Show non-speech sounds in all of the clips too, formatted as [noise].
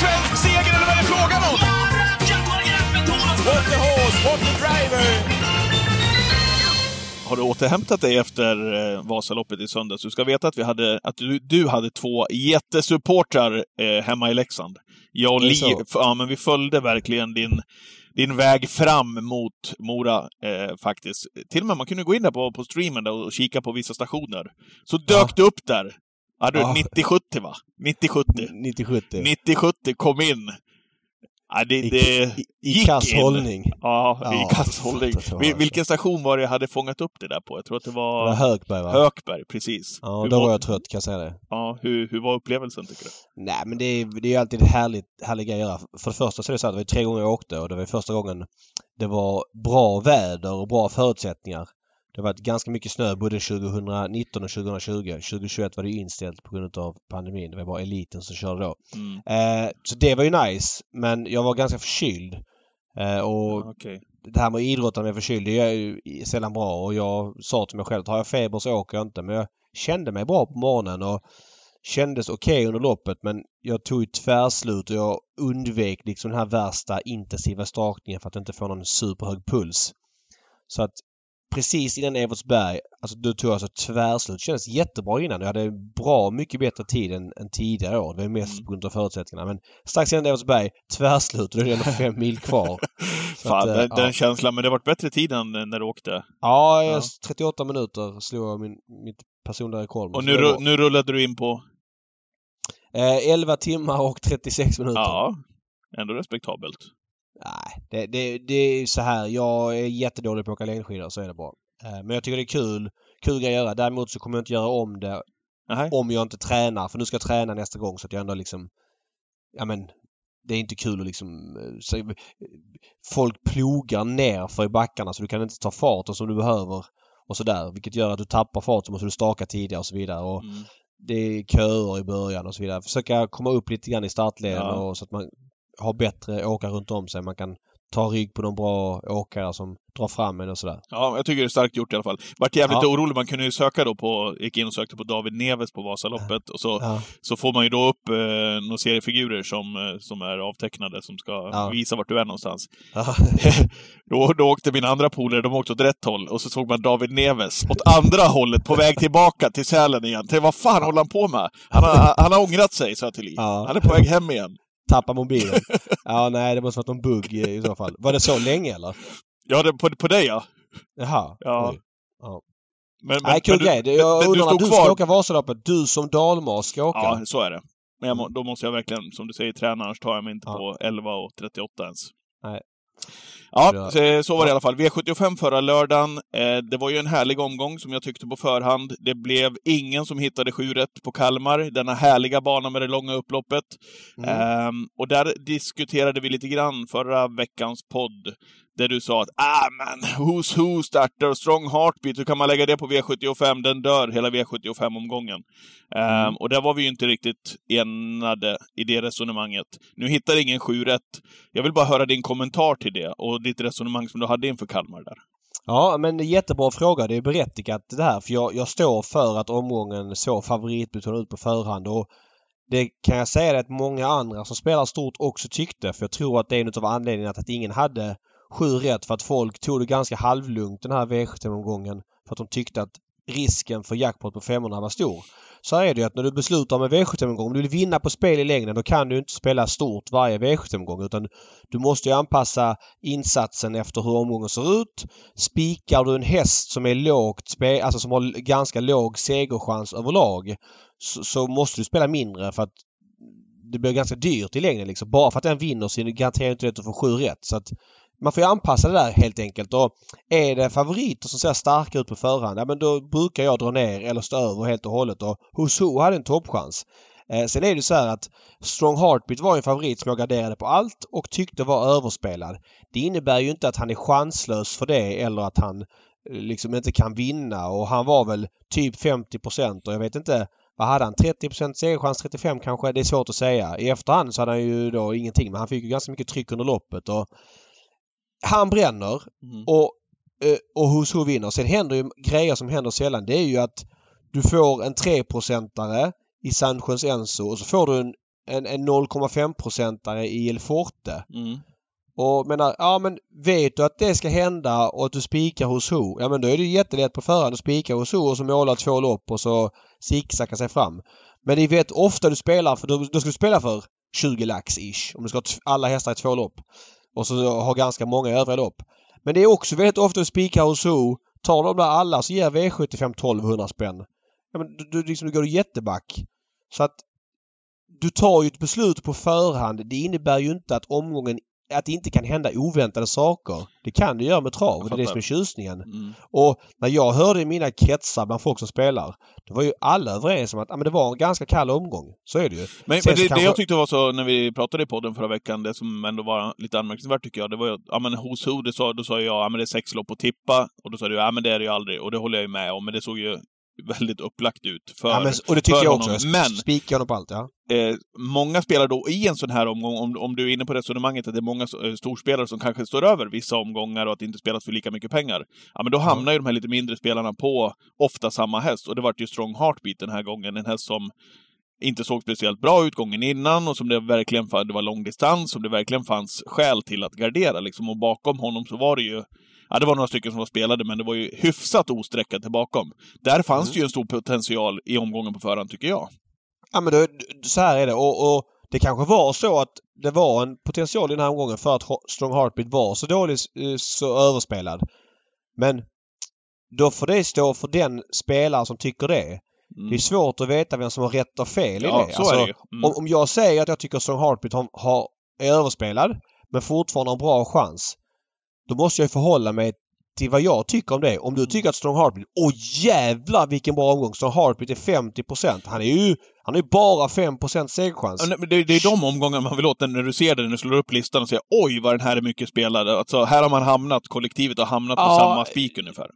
svensk seger eller vad är det frågan om? What the horse, what the driver! Har du återhämtat dig efter eh, Vasaloppet i söndags? Du ska veta att, vi hade, att du, du hade två jättesupportrar eh, hemma i Leksand. Jag och Li, f- ja, men vi följde verkligen din, din väg fram mot Mora eh, faktiskt. Till och med man kunde gå in där på, på streamen där och kika på vissa stationer. Så dök Ja. du upp där. Ja, du, Ja. 90-70 va? 90-70. 90-70. 90-70 kom in. Ja, det, I, det i, i gick kass in. hållning. Ja, Ja, i kasshållning. var Vil-. Vilken station var det jag hade fångat upp det där på? Jag tror att det Det var, var Högberg va? Hökberg, precis. Ja, hur, då var, var jag trött kan jag säga det. ja, hur, hur var upplevelsen tycker du? Nej men det är, det är ju alltid härligt, härlig grej att göra. För det första så är det så att det var tre gånger jag åkte och det var första gången det var bra väder och bra förutsättningar. Det har varit ganska mycket snö både 2019 och 2020. 2021 var det inställt på grund av pandemin. Det var bara eliten som körde då. Mm. Eh, så det var ju nice. Men jag var ganska förkyld. Eh, och okej. det här med att idrotta med förkyld det är ju sällan bra och jag sa till mig själv att har jag feber så åker jag inte. Men jag kände mig bra på morgonen och kändes okej under loppet men jag tog ju tvärslut och jag undvek liksom den här värsta intensiva stakningen för att inte få någon superhög puls. Så att precis innan Evertsberg, alltså då tog jag alltså tvärslut. Det kändes jättebra innan. Jag hade bra mycket bättre tid än, än tidigare år. Det var mest Mm. på grund av förutsättningarna. Men strax innan Evertsberg, tvärslut och då är det ändå [laughs] fem mil kvar. [laughs] Fan, att, eh, den, den ja. känslan. Men det har varit bättre tid än när du åkte. Ja, Ja. jag- 38 minuter slog jag min, mitt personliga rekord. Och nu, det ru- nu rullade du in på... Eh, 11 timmar och 36 minuter. Ja, ändå respektabelt. Nej, det, det, det är så här. Jag är jättedålig på att åka längdskidor, så är det bra. Eh, men jag tycker det är kul. Kul grej att göra. Däremot så kommer jag inte göra om det Nej. om jag inte tränar. För nu ska jag träna nästa gång så att jag ändå liksom... Ja men, det är inte kul att liksom... eh, Så, eh, folk plogar ner för i backarna så du kan inte ta farten som du behöver och sådär. Vilket gör att du tappar fart så måste du staka tidigare och så vidare. Och Mm. det är köer i början och så vidare. Försöka komma upp lite grann i startleden Ja. och så att man har bättre åkare runt om sig. Man kan ta rygg på de bra åkare som drar fram en och sådär. Ja, jag tycker det är starkt gjort i alla fall. Vart jävligt Ja. orolig. Man kunde ju söka då på, gick in och sökte på David Neves på Vasaloppet och så, Ja. så får man ju då upp eh, några seriefigurer som, eh, som är avtecknade som ska Ja. visa vart du är någonstans. Ja. [laughs] Då, då åkte min andra polare, de åkte åt rätt håll och så såg man David Neves åt andra hållet på väg tillbaka till Sälen igen. Tänkte, vad fan håller han på med? Han har, han har ångrat sig, sa jag till Li. Han är på väg hem igen. Tappa mobilen. [laughs] Ja, nej, det måste varit någon bugg i, så fall. Var det så länge eller? Ja, det, på, på dig ja. Jaha. Ja. Oj. Men, Nej, kul du- grej. Det- men- Jag men undrar när du kvar. ska åka Vasaloppet. Du som dalmas ska åka. Ja, så är det. Men jag må, då måste jag verkligen, som du säger, träna, annars tar jag mig inte Ja. på 11 och 38 ens. Nej. Ja, så var det i alla fall. V75 förra lördagen. Eh, det var ju en härlig omgång som jag tyckte på förhand. Det blev ingen som hittade sju rätt på Kalmar, denna härliga bana med det långa upploppet. Mm. Ehm, och där diskuterade vi lite grann förra veckans podd, där du sa att ah men, Who's Who startar Strong Heartbeat, hur kan man lägga det på V75? Den dör hela V75-omgången. Ehm, Mm. och där var vi ju inte riktigt enade i det resonemanget. Nu hittar ingen sju rätt. Jag vill bara höra din kommentar till det och ditt resonemang som du hade inför Kalmar där. Ja, men jättebra fråga. Det är berättigat det här. För jag, jag står för att omgången såg favoritbetonad ut på förhand. Och det kan jag säga att många andra som spelar stort också tyckte. För jag tror att det är en av anledningarna till att ingen hade sju rätt. För att folk tog det ganska halvlugnt den här V75-omgången. För att de tyckte att risken för jackpot på 500 var stor. Så här är det ju att när du beslutar om en V75-omgång, om du vill vinna på spel i längden, då kan du inte spela stort varje V75-omgång. Utan du måste ju anpassa insatsen efter hur omgången ser ut. Spikar du en häst som är lågt alltså som har ganska låg segerchans överlag så, så måste du spela mindre för att det blir ganska dyrt i längden liksom. Bara för att den vinner så garanterar inte det att du får sju rätt. Så att man får ju anpassa det där helt enkelt. Och är det favoriter som ser starka ut på förhand, ja men då brukar jag dra ner eller stå över helt och hållet. Och Husu hade en toppchans. Eh, sen är det så här att Strong Heartbeat var en favorit som jag garderade på allt och tyckte var överspelad. Det innebär ju inte att han är chanslös för det eller att han eh, liksom inte kan vinna och han var väl typ 50% och jag vet inte vad hade han? 30% segerchans, 35 kanske? Det är svårt att säga. I efterhand så hade han ju då ingenting men han fick ju ganska mycket tryck under loppet och han bränner Mm. och, eh, och hos Who vinner. Sen händer ju grejer som händer sällan. Det är ju att du får en 3-procentare i Sandsjöns Enso och så får du en en, en 0,5-procentare i El Forte. Mm. Och menar, ja men vet du att det ska hända och att du spikar hos Ho? Ja men då är det jättelätt på förhand att spika hos Ho och så måla två lopp och så zigzacka sig fram. Men ni vet ofta du spelar för då, då ska du spela för 20 lax ish. Om du ska ha alla hästar i två lopp. Och så har ganska många i övriga lopp. Men det är också väldigt ofta spikar hos så. Tar de där alla så ger V75 1200 spänn. Ja, men du, du, liksom, du går jätteback. Så att du tar ju ett beslut på förhand. Det innebär ju inte att omgången att det inte kan hända oväntade saker. Det kan det göra med trav och det är det som är tjusningen. Mm. Och när jag hörde i mina kretsar bland folk som spelar, då var ju alla överens om att ja, men det var en ganska kall omgång. Så är det ju. Men, men det, kanske- det jag tyckte var så, när vi pratade i podden förra veckan, det som ändå var lite anmärkningsvärt tycker jag, det var ju att, ja men hos Who, det sa, då sa jag, ja men det är sex lopp att tippa, och då sa du, ja men det är det ju aldrig, och det håller jag ju med om, men det såg ju väldigt upplagt ut för, ja, men, och det tycker för jag honom. också. Men Spikar honom på allt, ja. eh, många spelar då i en sån här omgång, om, om du är inne på resonemanget att det är många eh, storspelare som kanske står över vissa omgångar och att det inte spelas för lika mycket pengar. Ja, men då hamnar ju de här lite mindre spelarna på ofta samma häst. Och det vart ju Strong Heartbeat den här gången, en häst som inte såg speciellt bra ut gången innan och som det verkligen det var lång distans, som det verkligen fanns skäl till att gardera liksom. Och bakom honom så var det ju Ja, det var några stycken som var spelade, men det var ju hyfsat osträckat till bakom. Där fanns Mm. det ju en stor potential i omgången på förhand, tycker jag. Ja men då, så här är det och, och det kanske var så att det var en potential i den här omgången för att Strong Heartbeat var så dålig, eh, så överspelad. Men då får det stå för den spelare som tycker det. Mm. Det är svårt att veta vem som har rätt och fel i Ja, det. så Alltså, är det. Mm. om, om jag säger att jag tycker Strong Heartbeat har, har, är överspelad men fortfarande har en bra chans. Då måste jag förhålla mig till vad jag tycker om det. Om du tycker att Strong Heartbeat... Åh jävlar vilken bra omgång! Strong Heartbeat är 50% Han är ju... Han har ju bara 5 segerchans. Ja, det, det är de omgångarna man vill åt när du ser det, när du slår upp listan och säger oj vad den här är mycket spelad. Alltså, här har man hamnat, kollektivet har hamnat på Ja, samma spik ungefär.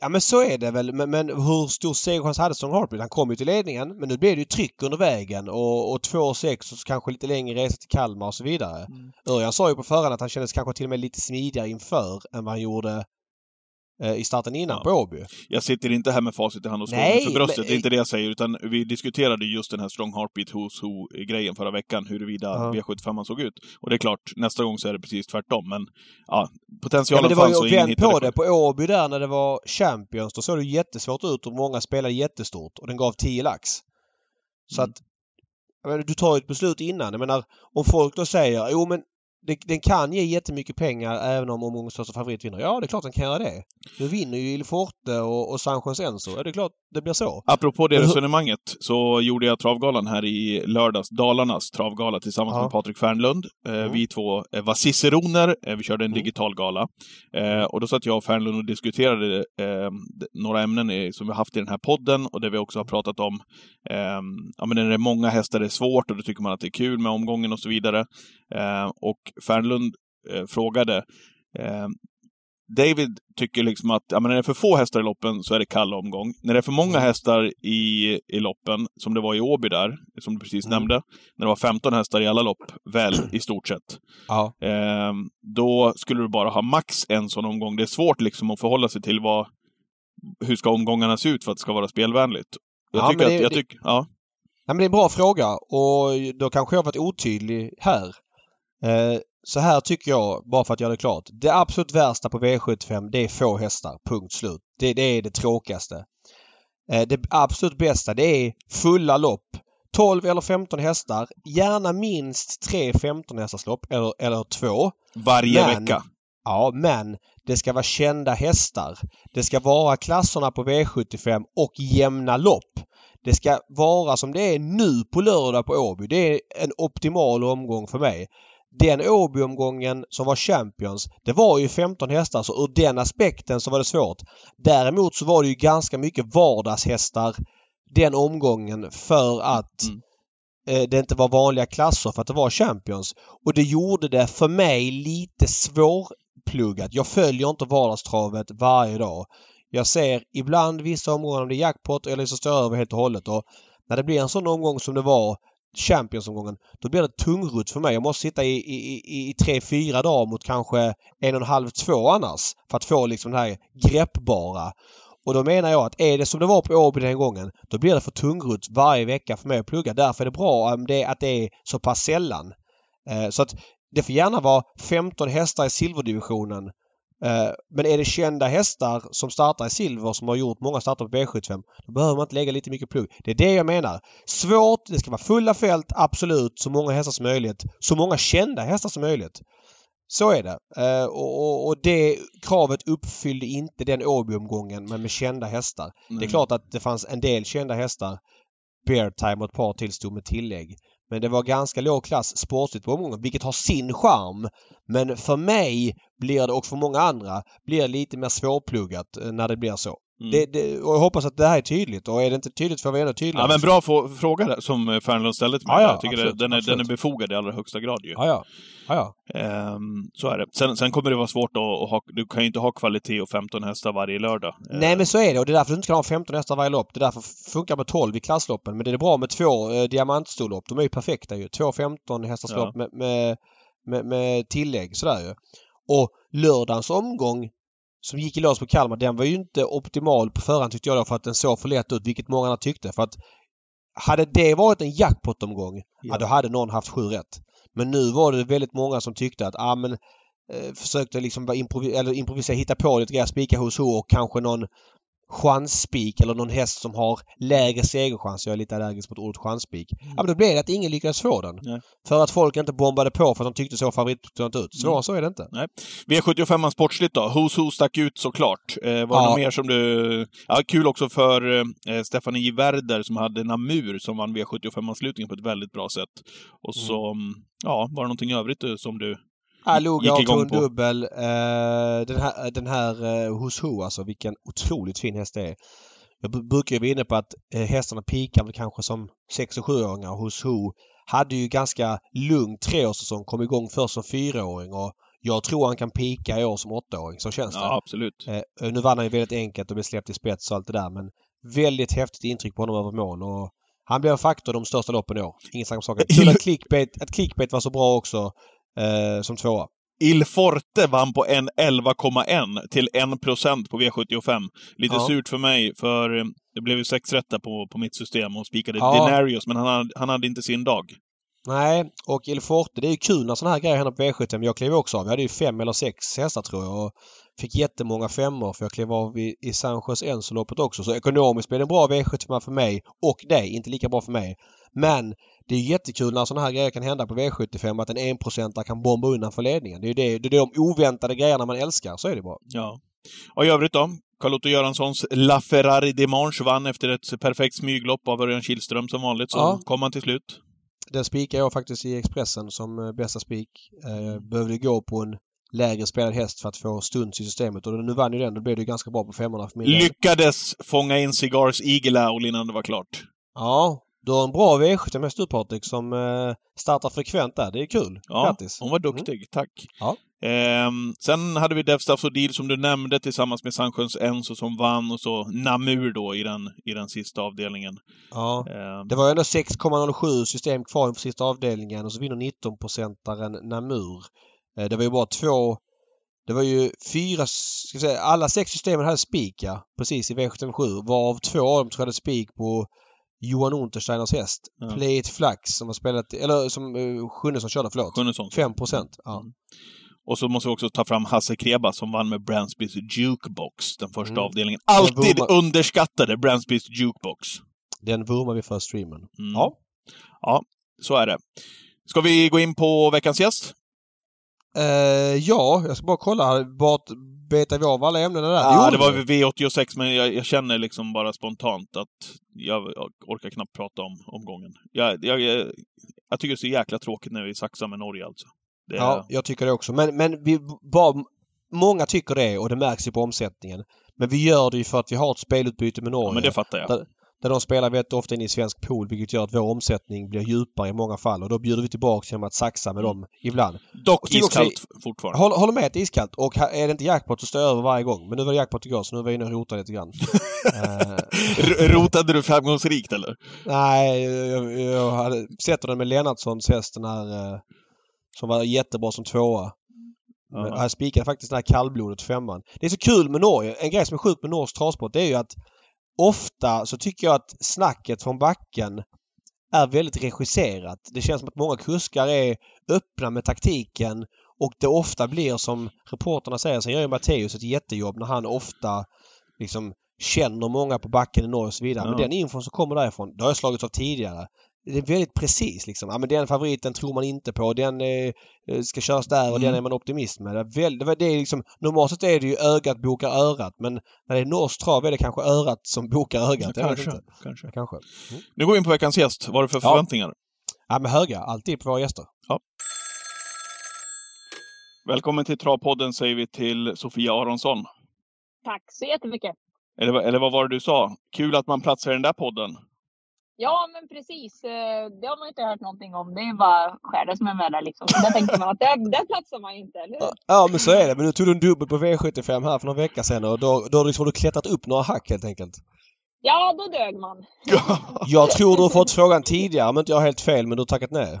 Ja men så är det väl. Men, men hur stor segerchans hade Strong Heartbeat? Han kom ju till ledningen men nu blev det ju tryck under vägen och, och 2-6 och så kanske lite längre resa till Kalmar och så vidare. Mm. Örjan sa ju på förhand att han kändes kanske till och med lite smidigare inför än vad han gjorde i starten innan Ja. på Åby. Jag sitter inte här med facit i hand och mig för bröstet, men- det är inte det jag säger, utan vi diskuterade just den här Strong Heartbeat Who's Who-grejen förra veckan, huruvida Ja. V75 såg ut. Och det är klart, nästa gång så är det precis tvärtom, men ja, Ja, potentialen men det var fanns ju och ingen hittade på det. På Åby där när det var Champions då såg det jättesvårt ut och många spelade jättestort och den gav 10 lax. Så Mm. att menar, du tar ju ett beslut innan. Jag menar om folk då säger jo men det, den kan ge jättemycket pengar även om största favorit vinner. Ja, det är klart den kan göra det. Nu vinner ju Il Forte och, och San Enzo. Ja, det är klart det blir så. Apropå det resonemanget så gjorde jag travgalan här i lördags, Dalarnas travgala tillsammans Ja. med Patrik Fernlund. Eh, Mm. Vi två eh, var ciceroner, eh, vi körde en Mm. digital gala. Och då satt jag och Fernlund och diskuterade några ämnen som vi haft i den här podden och det vi också har pratat om. Ja, men när det är många hästar det är svårt och då tycker man att det är kul med omgången och så vidare. Och Fernlund eh, frågade eh, David tycker liksom att ja, men när det är för få hästar i loppen så är det kall omgång. När det är för många Mm. hästar i, i loppen, som det var i Åby där, som du precis Mm. nämnde, när det var 15 hästar i alla lopp, väl, i stort sett, [clears throat] Ja. eh, då skulle du bara ha max en sån omgång. Det är svårt liksom att förhålla sig till vad, hur ska omgångarna se ut för att det ska vara spelvänligt. Jag Ja, tycker det- att, jag tycker, ja. Ja, men det är en bra fråga och då kanske jag har varit otydlig här. Eh, så här tycker jag, bara för att göra det klart. Det absolut värsta på V75 det är få hästar. Punkt slut. Det, det är det tråkigaste. Eh, det absolut bästa det är fulla lopp. 12 eller 15 hästar. Gärna minst tre 15 hästarslopp eller, eller två. Varje Men- vecka. Ja, men det ska vara kända hästar. Det ska vara klasserna på V75 och jämna lopp. Det ska vara som det är nu på lördag på Åby. Det är en optimal omgång för mig. Den Åby-omgången som var Champions, det var ju 15 hästar så ur den aspekten så var det svårt. Däremot så var det ju ganska mycket vardagshästar den omgången för att Mm. eh, det inte var vanliga klasser för att det var Champions. Och det gjorde det för mig lite svårpluggat. Jag följer inte vardagstravet varje dag. Jag ser ibland vissa omgångar om det är jackpot eller så står jag över helt och hållet. Och när det blir en sån omgång som det var Champions-omgången, då blir det tungrutt för mig. Jag måste sitta i, i, i, i tre, fyra dagar mot kanske en och en halv, två annars för att få liksom det här greppbara. Och då menar jag att är det som det var på Åby den gången, då blir det för tungrutt varje vecka för mig att plugga. Därför är det bra om det, att det är så pass sällan. Eh, så att det får gärna vara 15 hästar i silverdivisionen. Eh, men är det kända hästar som startar i silver som har gjort många starter på B75 då behöver man inte lägga lite mycket plugg. Det är det jag menar. Svårt, det ska vara fulla fält, absolut. Så många hästar som möjligt. Så många kända hästar som möjligt. Så är det. Uh, och, och, det kravet uppfyllde inte den Åby-omgången men med kända hästar. Mm. Det är klart att det fanns en del kända hästar. Beartime och ett par till stod med tillägg. Men det var ganska låg klass sportsligt på omgången vilket har sin charm. Men för mig blir det och för många andra blir det lite mer svårpluggat eh, när det blir så. Mm. Det, det, och jag hoppas att det här är tydligt och är det inte tydligt får vi ännu tydligare. Ja men bra fråga som Fernlund ställde till mig. Ja, ja, jag tycker absolut, det, den, är, den är befogad i allra högsta grad ju. Ja, ja. ja, ja. Um, så är det. Sen, sen, kommer det vara svårt att, att, ha... Du kan ju inte ha kvalitet och 15 hästar varje lördag. Nej uh, men så är det och det är därför du inte kan ha 15 hästar varje lopp. Det är därför det funkar med 12 i klassloppen. Men det är bra med två eh, diamantstorlopp. De är ju perfekta ju. Två 15 hästars ja. lopp med, med, med, med tillägg sådär ju. Och lördagens omgång som gick i lås på Kalmar, den var ju inte optimal på förhand tyckte jag då för att den såg för lätt ut, vilket många andra tyckte. För att hade det varit en jackpot-omgång, ja. ja. då hade någon haft sju rätt. Men nu var det väldigt många som tyckte att, ja men eh, försökte liksom improvi eller improvisera, hitta på lite grejer, spika hos och kanske någon chansspik eller någon häst som har lägre segerchans. Jag är lite allergisk mot ordet chansspik. Mm. Ja, men då blev det att ingen lyckades få den. Nej. För att folk inte bombade på för att de tyckte så favoritplanet ut. Så, mm. så är det inte. Nej. V75 sportsligt då. Who's Who stack ut såklart. Eh, var det ja. något mer som du... Ja, kul också för eh, Stefanie Werder som hade Namur som vann V75-anslutningen på ett väldigt bra sätt. Och så, mm. ja, var det någonting övrigt eh, som du Aluga och tog en dubbel. Eh, den här, den här eh, Hos Ho alltså, vilken otroligt fin häst det är. Jag brukar ju vara inne på att eh, hästarna pikar väl kanske som 6 och 7-åringar. Hos Ho hade ju ganska lugn treårssäsong, kom igång först som fyraåring och jag tror han kan pika i år som åttaåring. Så känns det. Ja, absolut. Eh, nu vann han ju väldigt enkelt och blev släppt i spets och allt det där men väldigt häftigt intryck på honom över mål och han blev en faktor de största loppen i år. Inget snack om saken. Kul att [laughs] clickbait, att clickbait var så bra också eh, som tvåa. Il Forte vann på en 11,1 till 1 procent på V75. Lite ja. surt för mig, för eh, det blev ju sex rätt på, på mitt system och spikade ja. Denarius, men han hade, han hade inte sin dag. Nej, och Il Forte, det är ju kul när sådana här grejer händer på V75. Jag klev också av. Jag hade ju fem eller sex hästar tror jag och fick jättemånga femmor för jag klev av i, i San Jose Enso-loppet också. Så ekonomiskt blev det en bra V75 för mig och dig. Inte lika bra för mig. Men det är jättekul när sådana här grejer kan hända på V75 att en enprocentare kan bomba undan för ledningen. Det är, det, det är de oväntade grejerna man älskar. Så är det bara. Ja. Och i övrigt då? Carl-Otto Göranssons La Ferrari Dimanche vann efter ett perfekt smyglopp av Örjan Kihlström som vanligt, så ja. kom han till slut. Den spikade jag faktiskt i Expressen som eh, bästa spik. Eh, behövde gå på en lägre spelad häst för att få stunds i systemet. Och nu vann ju den. Då blev det ganska bra på femmorna för min Lyckades fånga in Cigars Eagle Owl innan det var klart. Ja, du har en bra V75 häst du Patrik som eh, startar frekvent där. Det är kul. Ja, Grattis! hon var duktig. Mm. Tack! Ja. Ehm, sen hade vi Devstaff Odil som du nämnde tillsammans med Sandsjöns Enso som vann och så Namur då i den, i den sista avdelningen. Ja. Ehm. Det var ändå 6,07 system kvar på sista avdelningen och så vinner 19-procentaren Namur. Ehm, det var ju bara två det var ju fyra, ska säga, alla sex systemen hade spik ja, precis i V77 varav två av dem hade spik på Johan Untersteiners häst. Ja. Play it Flax som har spelat, eller som uh, Sjunnesson körde, förlåt. Sjunnesson. 5 procent. Ja. Mm. Och så måste vi också ta fram Hasse Kreba som vann med Bransbys Jukebox, den första mm. avdelningen. Alltid underskattade Bransbys Jukebox. Den vurmar vi för streamen. Mm. Ja. Ja, så är det. Ska vi gå in på veckans gäst? Uh, ja, jag ska bara kolla. Vart betar vi av alla ämnena där? Ja, det var V86, men jag, jag, känner liksom bara spontant att jag, jag orkar knappt prata om omgången. Jag, jag, jag, tycker det är så jäkla tråkigt när vi saxar med Norge alltså. Det... Ja, jag tycker det också. Men, men vi bara, många tycker det och det märks ju på omsättningen. Men vi gör det ju för att vi har ett spelutbyte med Norge. Ja, men det fattar jag. Där, där de spelar väldigt ofta in i svensk pool vilket gör att vår omsättning blir djupare i många fall och då bjuder vi tillbaka genom att saxa med mm. dem ibland. Dock iskallt också, fortfarande. Håller, håller med att det är iskallt och är det inte jackpot så står jag över varje gång. Men nu var det jackpot igår så nu var jag inne och rotade lite grann. [laughs] uh, Rotade du framgångsrikt eller? Nej, jag, jag hade sett den med Lennartssons häst den här uh, som var jättebra som tvåa. Men jag spikade faktiskt den här kallblodet femman. Det är så kul med Norge. En grej som är sjukt med norsk travsport det är ju att ofta så tycker jag att snacket från backen är väldigt regisserat. Det känns som att många kuskar är öppna med taktiken och det ofta blir som reporterna säger, sen gör ju Matteus ett jättejobb när han ofta liksom känner många på backen i Norge och så vidare. Ja. Men den infon som kommer därifrån, det har jag slagits av tidigare. Det är väldigt precis liksom. Ja men den favoriten tror man inte på. Den eh, ska köras där och mm. den är man optimist med. Det är, väl, det är liksom, normalt sett är det ju ögat bokar örat men när det är norsk trav är det kanske örat som bokar ögat. Ja, kanske. kanske. kanske. Mm. Nu går vi in på veckans gäst. Vad är det för förväntningar? Ja men höga. Alltid på våra gäster. Ja. Välkommen till Travpodden säger vi till Sofia Aronsson. Tack så jättemycket. Eller, eller vad var det du sa? Kul att man platsar i den där podden. Ja, men precis. Eh, det har man inte hört någonting om. Det är bara skäret som är med där liksom. Där tänker man att där, där platsar man inte, eller hur? Ja, men så är det. Men nu tog du en dubbel på V75 här för några veckor sedan och då, då har du liksom klättrat upp några hack helt enkelt. Ja, då dög man. jag tror du har fått frågan tidigare om inte jag har helt fel, men du har tackat nej.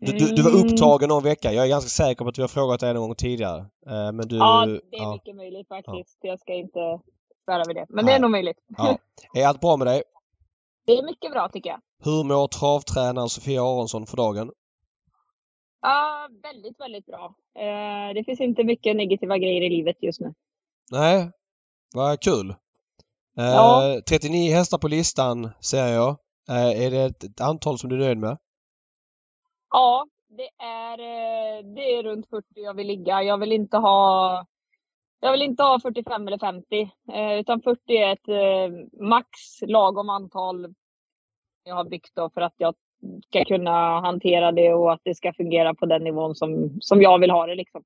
Du, du, du, var mm. upptagen någon vecka. Jag är ganska säker på att vi har frågat dig någon gång tidigare. Eh, men du, ja, det är ja. mycket möjligt faktiskt. Ja. Jag ska inte svära vid det. Men Nej. det är nog möjligt. Ja. Är allt bra med dig? Det är mycket bra tycker jag. Hur mår travtränaren Sofia Aronsson för dagen? Ja, väldigt, väldigt bra. Eh, det finns inte mycket negativa grejer i livet just nu. Nej, vad kul. Eh, ja. 39 hästar på listan ser jag. Eh, är det ett antal som du är nöjd med? Ja, det är, det är runt 40 jag vill ligga. Jag vill inte ha jag vill inte ha 45 eller 50, eh, utan 40 är ett eh, max lagom antal jag har byggt då för att jag ska kunna hantera det och att det ska fungera på den nivån som, som jag vill ha det. Liksom.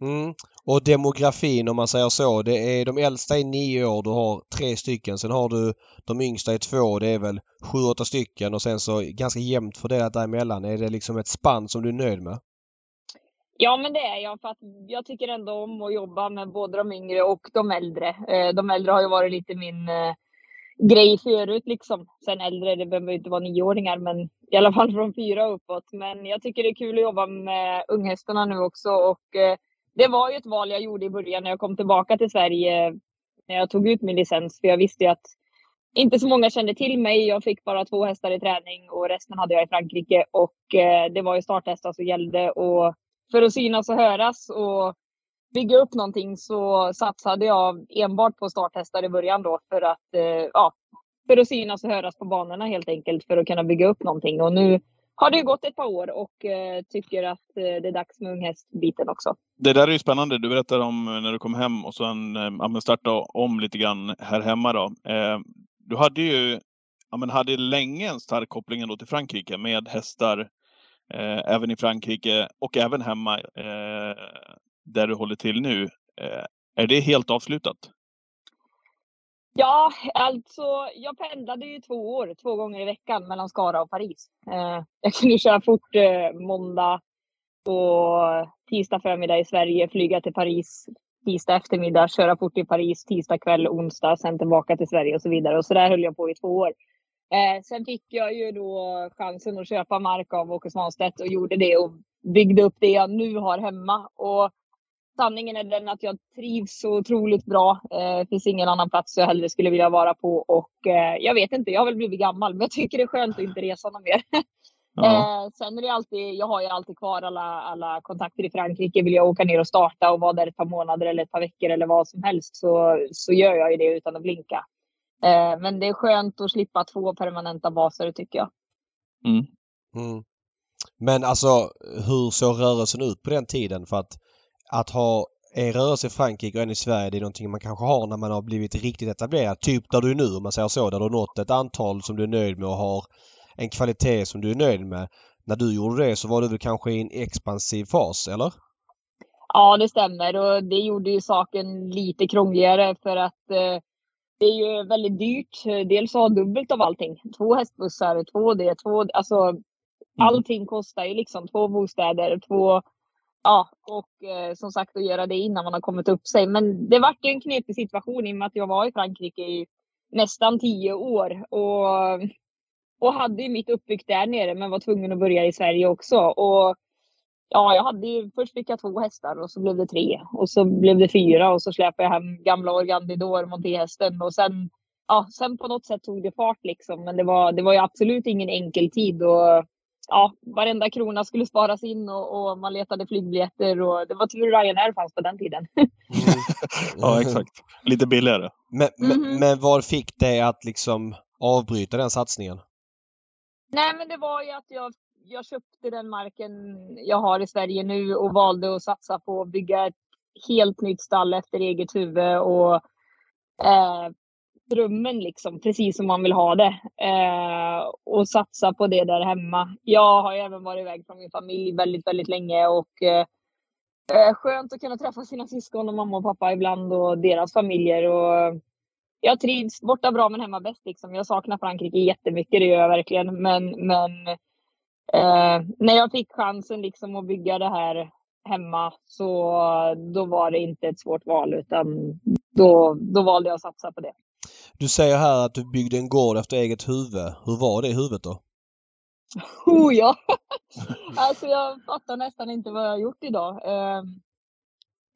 Mm. Och demografin om man säger så, det är de äldsta i nio år, du har tre stycken. Sen har du de yngsta i två, det är väl sju, åtta stycken och sen så ganska jämnt fördelat däremellan. Är det liksom ett spann som du är nöjd med? Ja, men det är jag. För att jag tycker ändå om att jobba med både de yngre och de äldre. Eh, de äldre har ju varit lite min eh, grej förut. Liksom. Sen äldre, det behöver inte vara nioåringar, men i alla fall från fyra uppåt. Men jag tycker det är kul att jobba med unghästarna nu också. Och eh, det var ju ett val jag gjorde i början när jag kom tillbaka till Sverige. När jag tog ut min licens. För jag visste ju att inte så många kände till mig. Jag fick bara två hästar i träning och resten hade jag i Frankrike. Och det var ju starthästar som gällde. Och för att synas och höras och bygga upp någonting så satsade jag enbart på starthästar i början då för att, eh, ja, för att synas och höras på banorna helt enkelt för att kunna bygga upp någonting. Och nu har det gått ett par år och eh, tycker att eh, det är dags med unghästbiten också. Det där är ju spännande. Du berättade om eh, när du kom hem och sen eh, starta om lite grann här hemma då. Eh, du hade ju ja, men hade länge en stark koppling ändå till Frankrike med hästar eh, även i Frankrike och även hemma eh, där du håller till nu. Eh, är det helt avslutat? Ja, alltså jag pendlade ju två år, två gånger i veckan mellan Skara och Paris. Eh, [laughs] jag kunde köra fort eh, måndag och tisdag förmiddag i Sverige, flyga till Paris tisdag eftermiddag, köra fort i Paris tisdag kväll, onsdag, sen tillbaka till Sverige och så vidare. Och så där höll jag på i två år. Eh, sen fick jag ju då chansen att köpa mark av Åke Svanstedt och gjorde det och byggde upp det jag nu har hemma. Och sanningen är den att jag trivs så otroligt bra. Det eh, finns ingen annan plats jag hellre skulle vilja vara på och eh, jag vet inte, jag har väl blivit gammal men jag tycker det är skönt att inte resa något mer. Ja. [laughs] Eh, sen är det alltid, jag har ju alltid kvar alla, alla kontakter i Frankrike. Vill jag åka ner och starta och vara där ett par månader eller ett par veckor eller vad som helst så, så gör jag ju det utan att blinka. Eh, men det är skönt att slippa två permanenta baser tycker jag. Mm. Mm. Men alltså hur såg rörelsen ut på den tiden? För att, att ha en rörelse i Frankrike och en i Sverige det är någonting man kanske har när man har blivit riktigt etablerad. Typ där du är nu om man säger så. Där du har nått ett antal som du är nöjd med och har en kvalitet som du är nöjd med. När du gjorde det så var du väl kanske i en expansiv fas, eller? Ja, det stämmer och det gjorde ju saken lite krångligare för att eh, det är ju väldigt dyrt. Dels att ha dubbelt av allting. Två hästbussar, två det, två... Alltså, mm. allting kostar ju liksom två bostäder, två... Ja, och eh, som sagt att göra det innan man har kommit upp sig. Men det vart ju en knepig situation i och med att jag var i Frankrike i nästan tio år. Och, och hade ju mitt uppbyggt där nere men var tvungen att börja i Sverige också. Och ja, jag hade ju, först fick jag två hästar och så blev det tre och så blev det fyra och så släpade jag hem gamla Organdidor, montéhästen och sen, ja, sen på något sätt tog det fart liksom. Men det var, det var ju absolut ingen enkel tid och ja, varenda krona skulle sparas in och, och man letade flygbiljetter och det var tur Ryanair fanns på den tiden. [laughs] ja, exakt. Lite billigare. Men, mm -hmm. men, men vad fick dig att liksom avbryta den satsningen? Nej, men det var ju att jag jag köpte den marken jag har i Sverige nu och valde att satsa på att bygga ett helt nytt stall efter eget huvud och eh, drömmen liksom, precis som man vill ha det. Eh, och satsa på det där hemma. Jag har även varit iväg från min familj väldigt, väldigt länge och eh, eh, skönt att kunna träffa sina syskon och mamma och pappa ibland och deras familjer. Och jag trivs borta bra men hemma bäst. Liksom. Jag saknar Frankrike jättemycket, det gör jag verkligen. Men, men Eh, när jag fick chansen liksom att bygga det här hemma så då var det inte ett svårt val utan då, då valde jag att satsa på det. Du säger här att du byggde en gård efter eget huvud. Hur var det i huvudet då? Oh ja! [laughs] alltså jag fattar nästan inte vad jag har gjort idag. Eh,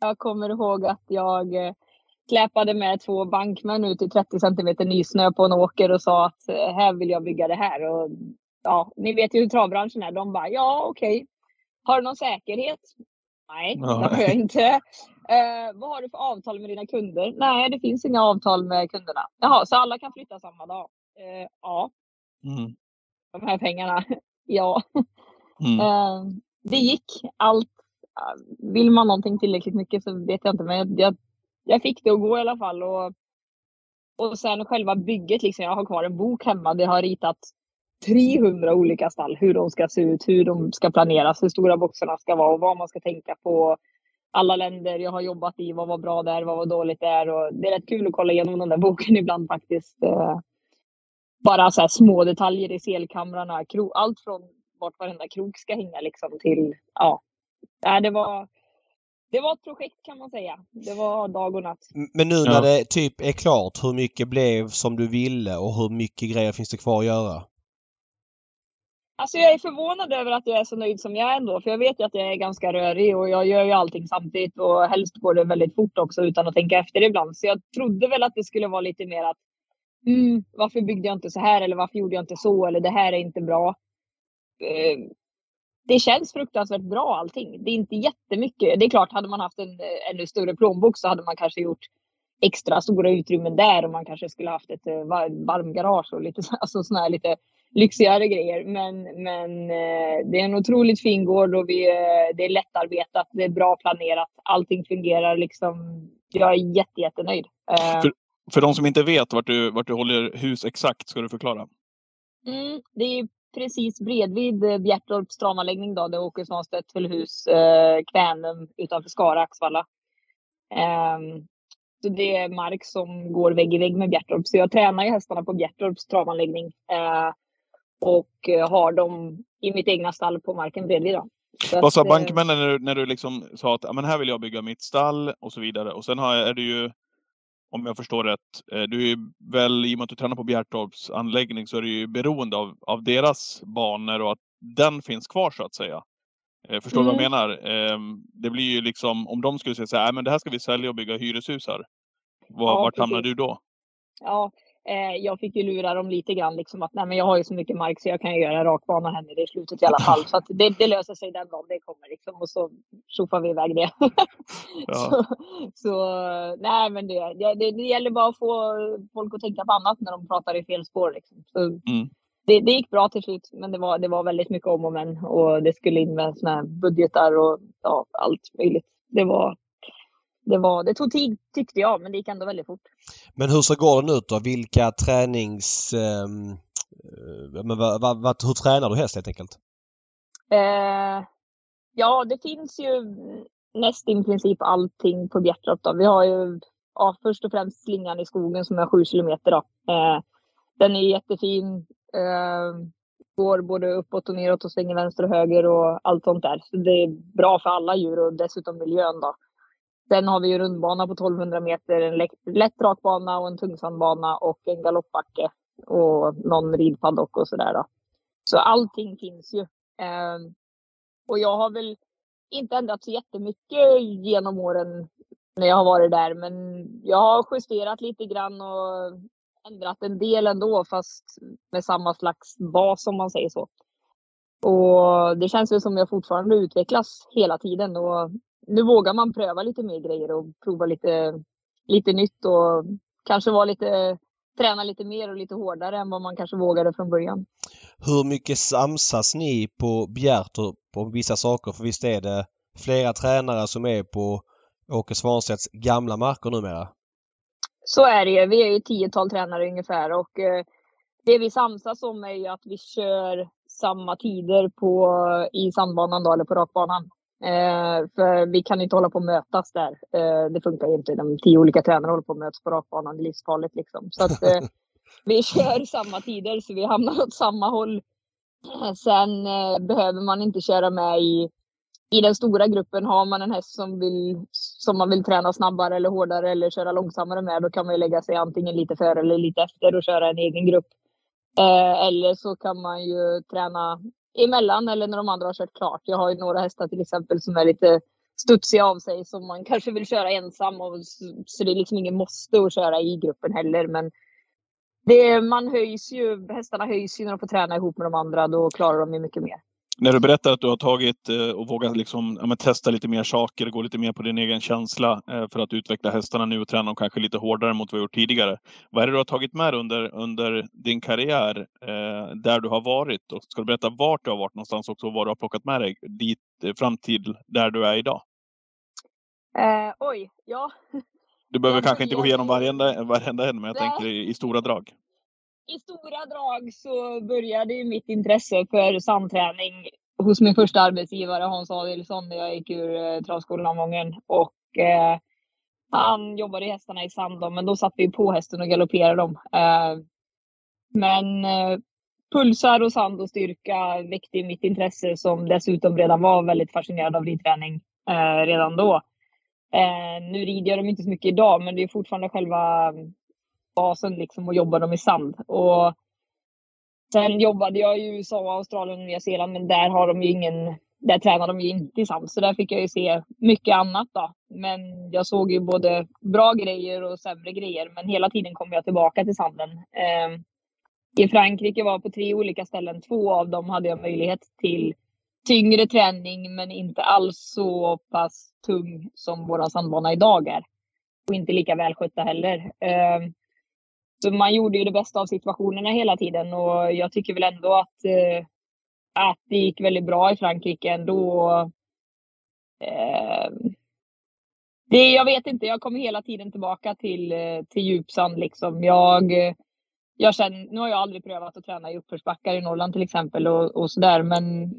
jag kommer ihåg att jag eh, släpade med två bankmän ut i 30 centimeter nysnö på en åker och sa att eh, här vill jag bygga det här. Och ja, ni vet ju hur travbranschen är. De bara, ja okej. Okay. Har du någon säkerhet? Nej, det har jag inte. Eh, vad har du för avtal med dina kunder? Nej, det finns inga avtal med kunderna. Jaha, så alla kan flytta samma dag? Eh, ja. Mm. De här pengarna? [laughs] ja. Mm. Eh, det gick. Allt. Vill man någonting tillräckligt mycket så vet jag inte, men jag, jag fick det att gå i alla fall. Och, och sen själva bygget, liksom, jag har kvar en bok hemma. Det har ritat 300 olika stall, hur de ska se ut, hur de ska planeras, hur stora boxarna ska vara och vad man ska tänka på. Alla länder jag har jobbat i, vad var bra där, vad var dåligt där. Och det är rätt kul att kolla igenom den där boken [laughs] ibland faktiskt. Eh, bara så små detaljer i selkamrarna, allt från vart varenda krok ska hänga liksom till, ja. Det var, det var ett projekt kan man säga. Det var dag och natt. Men nu när ja. det typ är klart, hur mycket blev som du ville och hur mycket grejer finns det kvar att göra? Alltså jag är förvånad över att jag är så nöjd som jag är ändå. För jag vet ju att jag är ganska rörig och jag gör ju allting samtidigt och helst går det väldigt fort också utan att tänka efter ibland. Så jag trodde väl att det skulle vara lite mer att mm, varför byggde jag inte så här eller varför gjorde jag inte så eller det här är inte bra. Eh, det känns fruktansvärt bra allting. Det är inte jättemycket. Det är klart, hade man haft en eh, ännu större plånbok så hade man kanske gjort extra stora utrymmen där och man kanske skulle haft ett eh, varmgarage och lite [laughs] alltså här lite lyxigare grejer. Men, men eh, det är en otroligt fin gård och vi, det är lättarbetat, det är bra planerat, allting fungerar liksom. Jag är jätte, jättenöjd. Eh, för, för de som inte vet vart du, vart du håller hus exakt, ska du förklara? Mm, det är precis bredvid Bjärtorps travanläggning då, där Åke Svanstedt höll hus, eh, Kvänum utanför Skara, Axvalla. Um, så det är mark som går vägg i vägg med Bjärtorp. Så jag tränar ju hästarna på Bjärtorps travanläggning. Eh, och eh, har dem i mitt egna stall på marken bredvid. Då. Vad sa eh, bankmännen när du, när du liksom sa att men här vill jag bygga mitt stall och så vidare. Och sen har, är du ju, om jag förstår rätt, eh, du är väl i och med att du tränar på Bjärtorps anläggning så är du ju beroende av, av deras banor och att den finns kvar så att säga. Förstår du mm. vad jag mm. menar? Ehm, det blir ju liksom, om de skulle säga så här, men det här ska vi sälja och bygga hyreshus här. Var, ja, vart hamnar du då? Ja, eh, jag fick ju lura dem lite grann liksom att nej men jag har ju så mycket mark så jag kan göra en rakbana här nere i slutet i alla fall. [laughs] Så det, det löser sig den dagen det kommer liksom och så tjoffar vi iväg det. [laughs] Ja. så, så, nej men det, det, det, gäller bara att få folk att tänka på annat när de pratar i fel spår liksom. Så, mm. det, det gick bra till slut men det var, det var väldigt mycket om och men och det skulle in med såna här budgetar och ja, allt möjligt. Det var, det, var, det tog tid tyckte jag, men det gick ändå väldigt fort. Men hur ser gården ut då? Vilka tränings... Eh, men vad, vad, vad, hur tränar du häst helt enkelt? Eh, ja, det finns ju näst i princip allting på Bjärtorp. Då. Vi har ju ja, först och främst slingan i skogen som är sju kilometer. Då. Eh, den är jättefin. Eh, går både uppåt och neråt och svänger vänster och höger och allt sånt där. Så det är bra för alla djur och dessutom miljön. Då. Sen har vi ju rundbana på 1200 meter, en lätt rakbana och en tungsandbana och en galoppbacke och någon ridpaddock och sådär. Så allting finns ju. Eh, och jag har väl inte ändrat så jättemycket genom åren när jag har varit där. Men jag har justerat lite grann och ändrat en del ändå fast med samma slags bas om man säger så. Och det känns ju som jag fortfarande utvecklas hela tiden och nu vågar man pröva lite mer grejer och prova lite, lite nytt och kanske vara lite, träna lite mer och lite hårdare än vad man kanske vågade från början. Hur mycket samsas ni på Bjärto på vissa saker? För visst är det flera tränare som är på Åke Svanstedts gamla marker numera? Så är det ju. Vi är ju tiotal tränare ungefär och eh, det vi samsas om är ju att vi kör samma tider på, i sandbanan då, eller på rakbanan. Eh, för vi kan inte hålla på att mötas där. Eh, det funkar ju inte. De tio olika tränarna håller på att mötas på rakbanan. Det är livsfarligt liksom. Så att eh, [laughs] vi kör samma tider så vi hamnar åt samma håll. Sen eh, behöver man inte köra med i, i den stora gruppen. Har man en häst som, vill, som man vill träna snabbare eller hårdare eller köra långsammare med, då kan man lägga sig antingen lite före eller lite efter och köra en egen grupp. Eh, eller så kan man ju träna emellan eller när de andra har kört klart. Jag har ju några hästar till exempel som är lite studsiga av sig som man kanske vill köra ensam. Och, så det är liksom ingen måste att köra i gruppen heller. Men det, man höjs ju, hästarna höjs ju när de får träna ihop med de andra. Då klarar de ju mycket mer. När du berättar att du har tagit eh, och vågat liksom, ja, testa lite mer saker, gå lite mer på din egen känsla eh, för att utveckla hästarna nu och träna dem kanske lite hårdare mot vad du gjort tidigare. Vad är det du har tagit med under, under din karriär eh, där du har varit? Och ska du berätta vart du har varit någonstans också och vad du har plockat med dig dit fram till där du är idag? Eh, oj, ja. Du behöver kanske inte gå igenom varenda, varenda en, men jag Nej. tänker i, i stora drag i stora drag så började ju mitt intresse för sandträning hos min första arbetsgivare Hans Adilsson när jag gick ur eh, travskolan. Och eh, han jobbade i hästarna i sand då, men då satt vi på hästen och galopperade dem. Eh, men eh, pulsar och sand och styrka väckte mitt intresse som dessutom redan var väldigt fascinerad av ridträning eh, redan då. Eh, nu rider jag dem inte så mycket idag, men det är fortfarande själva basen liksom och jobbade dem i sand. Och sen jobbade jag i USA, Australien och Nya Zeeland men där har de ju ingen där tränar de ju inte i sand, så där fick jag ju se mycket annat då. Men jag såg ju både bra grejer och sämre grejer, men hela tiden kom jag tillbaka till sanden. Eh, I Frankrike var jag på tre olika ställen. Två av dem hade jag möjlighet till tyngre träning, men inte alls så pass tung som våra sandbana idag är. Och inte lika välskötta heller. Eh, så man gjorde ju det bästa av situationerna hela tiden och jag tycker väl ändå att, eh, att det gick väldigt bra i Frankrike ändå. Eh, det, jag vet inte, jag kommer hela tiden tillbaka till, eh, till djupsand liksom. Jag, jag känner, nu har jag aldrig prövat att träna i uppförsbackar i Norrland till exempel och, och sådär men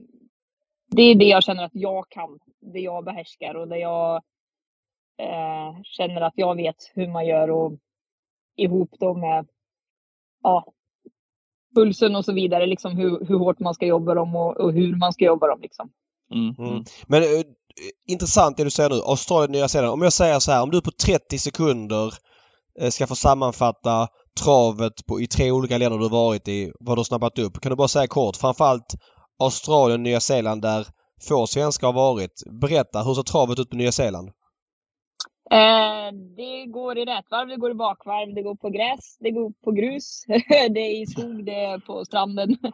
det är det jag känner att jag kan. Det jag behärskar och det jag eh, känner att jag vet hur man gör och ihop då med ja, pulsen och så vidare, liksom hur, hur hårt man ska jobba dem och, och hur man ska jobba dem. Liksom. Mm. Mm. Men äh, intressant det du säger nu, Australien, Nya Zeeland. Om jag säger så här, om du på 30 sekunder äh, ska få sammanfatta travet på, i tre olika länder du varit i, vad du har snabbat upp. Kan du bara säga kort, framförallt Australien, Nya Zeeland där få svenskar har varit. Berätta, hur ser travet ut på Nya Zeeland? Eh, det går i rätvarv, det går i bakvarv, det går på gräs, det går på grus, [laughs] det är i skog, det är på stranden. [laughs]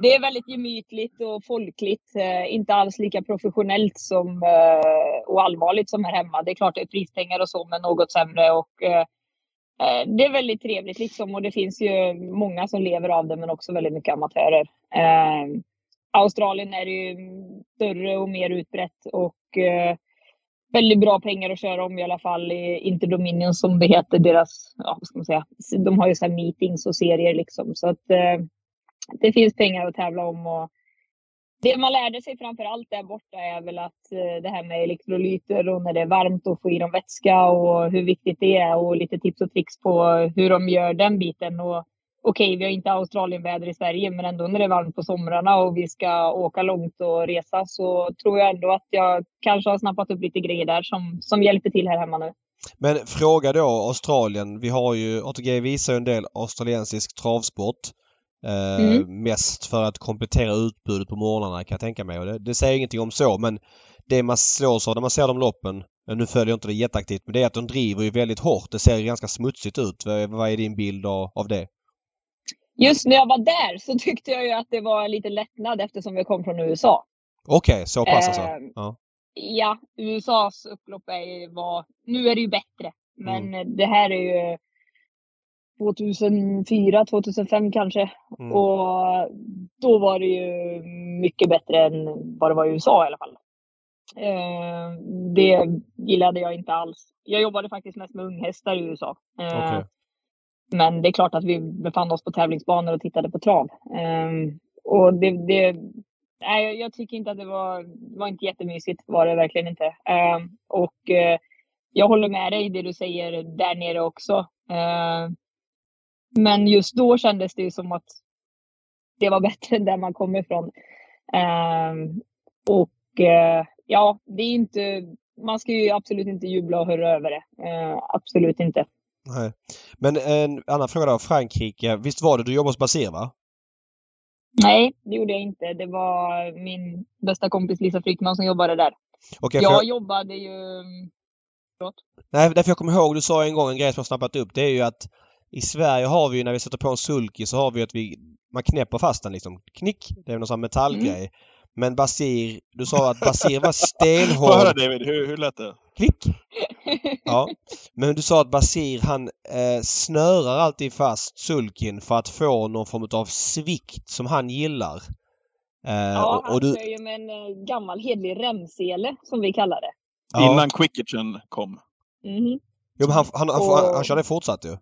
Det är väldigt gemytligt och folkligt. Eh, inte alls lika professionellt som, eh, och allvarligt som här hemma. Det är klart det är prispengar och så, men något sämre. Och, eh, eh, det är väldigt trevligt liksom och det finns ju många som lever av det, men också väldigt mycket amatörer. Eh, Australien är ju större och mer utbrett och eh, väldigt bra pengar att köra om i alla fall i Interdominion som det heter. Deras, ja, vad ska man säga, de har ju så meetings och serier liksom. Så att eh, det finns pengar att tävla om. Och det man lärde sig framför allt där borta är väl att eh, det här med elektrolyter och när det är varmt och få i dem vätska och hur viktigt det är och lite tips och tricks på hur de gör den biten. Och okej, vi har inte Australienväder i Sverige, men ändå när det är varmt på somrarna och vi ska åka långt och resa så tror jag ändå att jag kanske har snappat upp lite grejer där som, som hjälper till här hemma nu. Men fråga då Australien. Vi har ju, ATG visar ju en del australiensisk travsport. Eh, Mm. Mest för att komplettera utbudet på morgnarna kan jag tänka mig. Och det, det säger ingenting om så men det man slås av när man ser de loppen, nu följer jag inte det jätteaktivt, men det är att de driver ju väldigt hårt. Det ser ganska smutsigt ut. Vad, är din bild av det? Just när jag var där så [laughs] tyckte jag ju att det var lite lättnad eftersom jag kom från USA. Okej, så pass alltså? Ehm, Ja. Ja, USAs upplopp är, var, nu är det ju bättre. Men det här är ju 2004, 2005 kanske. Mm. Och då var det ju mycket bättre än vad det var i USA i alla fall. Eh, det gillade jag inte alls. Jag jobbade faktiskt mest med unghästar i USA. Eh, Okej. Men det är klart att vi befann oss på tävlingsbanor och tittade på trav. Eh, och det, det, nej, jag- tycker inte att det var, det var inte jättemysigt, var det verkligen inte. Eh, och eh, jag håller med dig i det du säger där nere också. Eh, men just då kändes det ju som att det var bättre än där man kom ifrån. Ehm, och eh, ja, det är inte, man ska ju absolut inte jubla och hurra över det. Eh, absolut inte. Nej. Men en annan fråga då. Frankrike. Visst var det du jobbade hos Basir va? Nej, det gjorde jag inte. Det var min bästa kompis Lisa Fryckman som jobbade där. För jag jag, jobbade ju... Förlåt? nej, därför jag kommer ihåg du sa en gång en grej som jag snappat upp. Det är ju att i Sverige har vi ju när vi sätter på en sulky så har vi att vi man knäpper fast den liksom. Knick! Det är någon sån här metallgrej. Men Basir, du sa att [laughs] Basir var Får jag höra stenhård. David, hur, hur lät det? Klick! [laughs] Ja. Men du sa att Basir han eh, snörar alltid fast sulkin för att få någon form av svikt som han gillar. Eh, Ja, han och du, kör ju med en eh, gammal hedlig remsele som vi kallar det. ja. Innan Quicketchen kom. Mhm. Jo, men han, han, han, Och- han, han kör det fortsatt ju.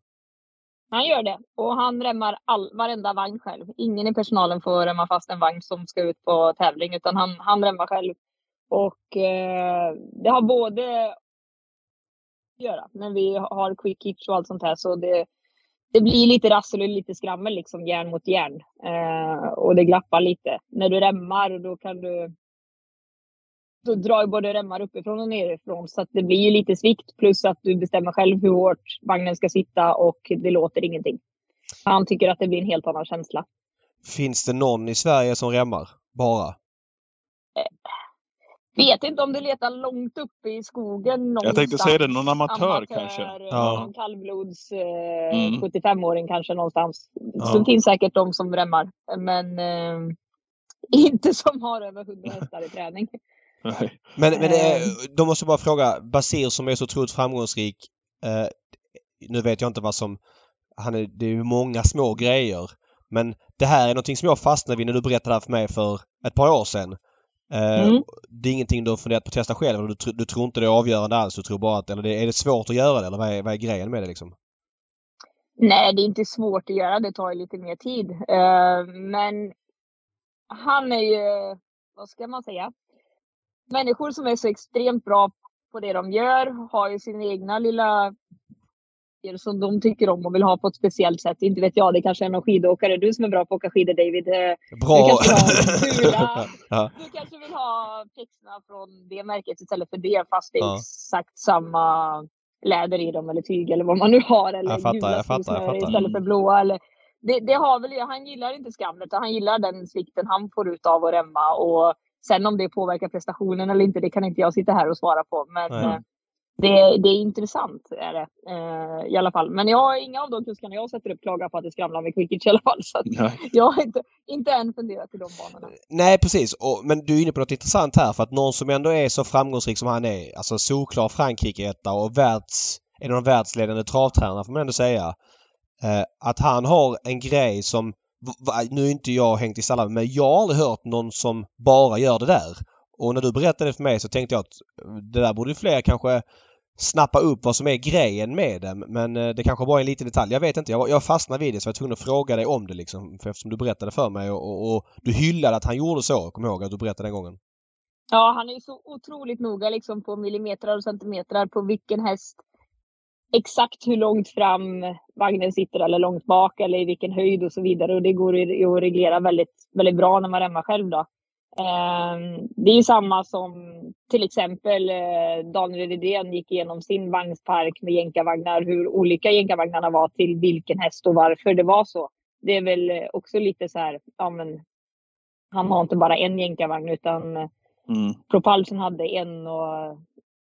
Han gör det. Och han remmar all, varenda vagn själv. Ingen i personalen får remma fast en vagn som ska ut på tävling, utan han, han remmar själv. Och eh, det har både att göra när vi har quick hitch och allt sånt här. Så det, det blir lite rassel och lite skrammel, liksom järn mot järn. Eh, och det glappar lite. När du remmar, då kan du då drar ju både remmar uppifrån och nerifrån så att det blir ju lite svikt plus att du bestämmer själv hur hårt vagnen ska sitta och det låter ingenting. Han tycker att det blir en helt annan känsla. Finns det någon i Sverige som remmar? Bara? Vet inte om du letar långt uppe i skogen någonstans. Jag tänkte säga det, någon amatör, kanske. Ja. Någon kallblods eh, Mm. 75-åring kanske någonstans. Ja. Så det finns säkert de som remmar. Men eh, [laughs] inte som har över 100 hästar i träning. Nej. Men, men eh, Ehm. då måste jag bara fråga. Basir som är så otroligt framgångsrik. Eh, nu vet jag inte vad som... Han är, det är ju många små grejer. Men det här är någonting som jag fastnade vid när du berättade det här för mig för ett par år sedan. Eh, Mm. Det är ingenting du har funderat på att testa själv? eller Du, du tror inte det är avgörande alls? Du tror bara att... Eller det, är det svårt att göra det? Eller vad är, vad är grejen med det liksom? Nej, det är inte svårt att göra. Det tar ju lite mer tid. Eh, men han är ju, vad ska man säga? Människor som är så extremt bra på det de gör har ju sin egna lilla som de tycker om och vill ha på ett speciellt sätt. Inte vet jag, det kanske är någon skidåkare. Du som är bra på att åka skidor David. Eh, Bra! Du kanske har gula. [laughs] ja. Du kanske vill ha pjäxorna från det märket istället för det fast det är Ja. exakt samma läder i dem eller tyg eller vad man nu har. Eller Jag fattar, jag fattar, jag fattar. istället för blåa. Eller, det, det har väl, han gillar inte skam utan han gillar den svikten han får ut av att remma. Och sen om det påverkar prestationen eller inte det kan inte jag sitta här och svara på. Men Nej. eh, det, det är intressant är det eh, i alla fall. Men jag har inga av de kuskarna jag sätter upp klagar på att det skramlar med quickitch i alla fall. Så [laughs] jag har inte, inte än funderat i de banorna. Nej precis, och, men du är inne på något intressant här för att någon som ändå är så framgångsrik som han är, alltså solklar Frankrike-etta och världs, en av de världsledande travtränarna får man ändå säga. Eh, att han har en grej som, nu är inte jag hängt i stallar men jag har aldrig hört någon som bara gör det där. Och när du berättade det för mig så tänkte jag att eh, det där borde fler kanske snappa upp vad som är grejen med det. Men eh, det kanske bara är en liten detalj. Jag vet inte. Jag, jag fastnade vid det så jag var tvungen att fråga dig om det liksom. För eftersom du berättade för mig och, och, och du hyllade att han gjorde så. Kom ihåg att du berättade den gången. Ja, han är ju så otroligt noga liksom på millimeter och centimeter på vilken häst. Exakt hur långt fram vagnen sitter eller långt bak eller i vilken höjd och så vidare. Och det går att reglera väldigt, väldigt bra när man remmar själv då. Ehm, Det är ju samma som till exempel eh, Daniel Redén gick igenom sin vagnspark med jänkarvagnar, hur olika jänkarvagnarna var till vilken häst och varför det var så. det är väl också lite så här, ja men han har inte bara en jänkarvagn utan Mm. Propulsion hade en och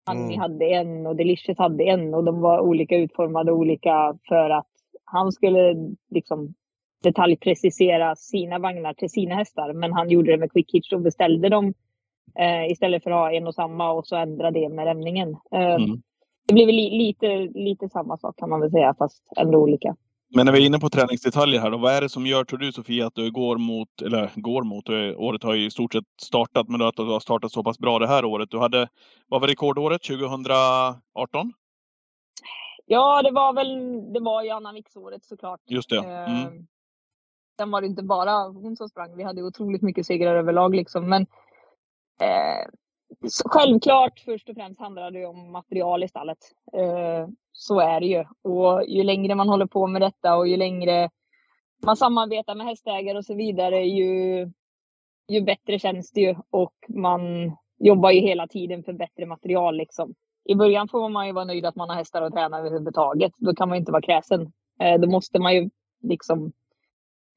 Agni Mm. hade en och Delicious hade en och de var olika utformade olika för att han skulle liksom detaljprecisera sina vagnar till sina hästar. Men han gjorde det med quick hitch och beställde dem eh, istället för att ha en och samma och så ändra det med rämningen. Eh, Mm. Det blir väl li, lite, lite samma sak kan man väl säga fast ändå olika. Men när vi är inne på träningsdetaljer här då, vad är det som gör, tror du Sofia, att du går mot, eller går mot, eh, året har ju i stort sett startat, men att du har startat så pass bra det här året. Du hade, vad var rekordåret? 2018? Ja, det var väl, det var ju Anna Wicks-året såklart. Just det. Eh, Mm. Sen var det inte bara hon som sprang. Vi hade otroligt mycket segrar överlag liksom. Men eh, så självklart först och främst handlar det ju om material i stallet. Eh, så är det ju. Och ju längre man håller på med detta och ju längre man samarbetar med hästägare och så vidare ju, ju bättre känns det ju. Och man jobbar ju hela tiden för bättre material liksom. I början får man ju vara nöjd att man har hästar att träna överhuvudtaget. Då kan man inte vara kräsen. Eh, då måste man ju liksom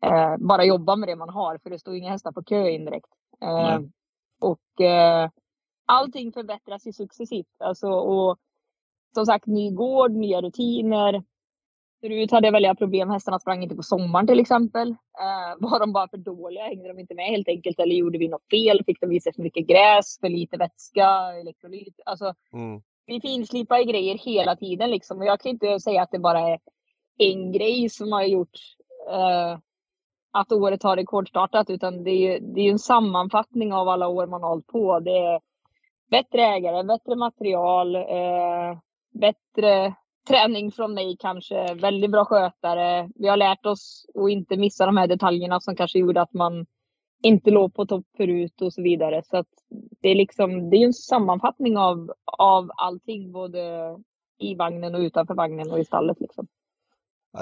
eh, bara jobba med det man har för det står inga hästar på kö indirekt. Nej. och eh, allting förbättras ju successivt. Alltså, och som sagt, ny gård, nya rutiner. Förut hade jag väldiga problem. Hästarna sprang inte på sommaren till exempel. Eh, [laughs] var de bara för dåliga? Hängde de inte med helt enkelt? Eller gjorde vi något fel? Fick de i sig för mycket gräs? För lite vätska? Elektrolyt? Alltså, Mm. vi finslipar grejer hela tiden liksom. Och jag kan inte säga att det bara är en grej som har gjort eh, att året har rekordstartat. Utan det är, det är en sammanfattning av alla år man har hållit på. Det är bättre ägare, bättre material, eh, bättre träning från mig kanske, väldigt bra skötare. Vi har lärt oss att inte missa de här detaljerna som kanske gjorde att man inte låg på topp förut och så vidare. Så att det är liksom, det är ju en sammanfattning av, av allting, både i vagnen och utanför vagnen och i stallet liksom.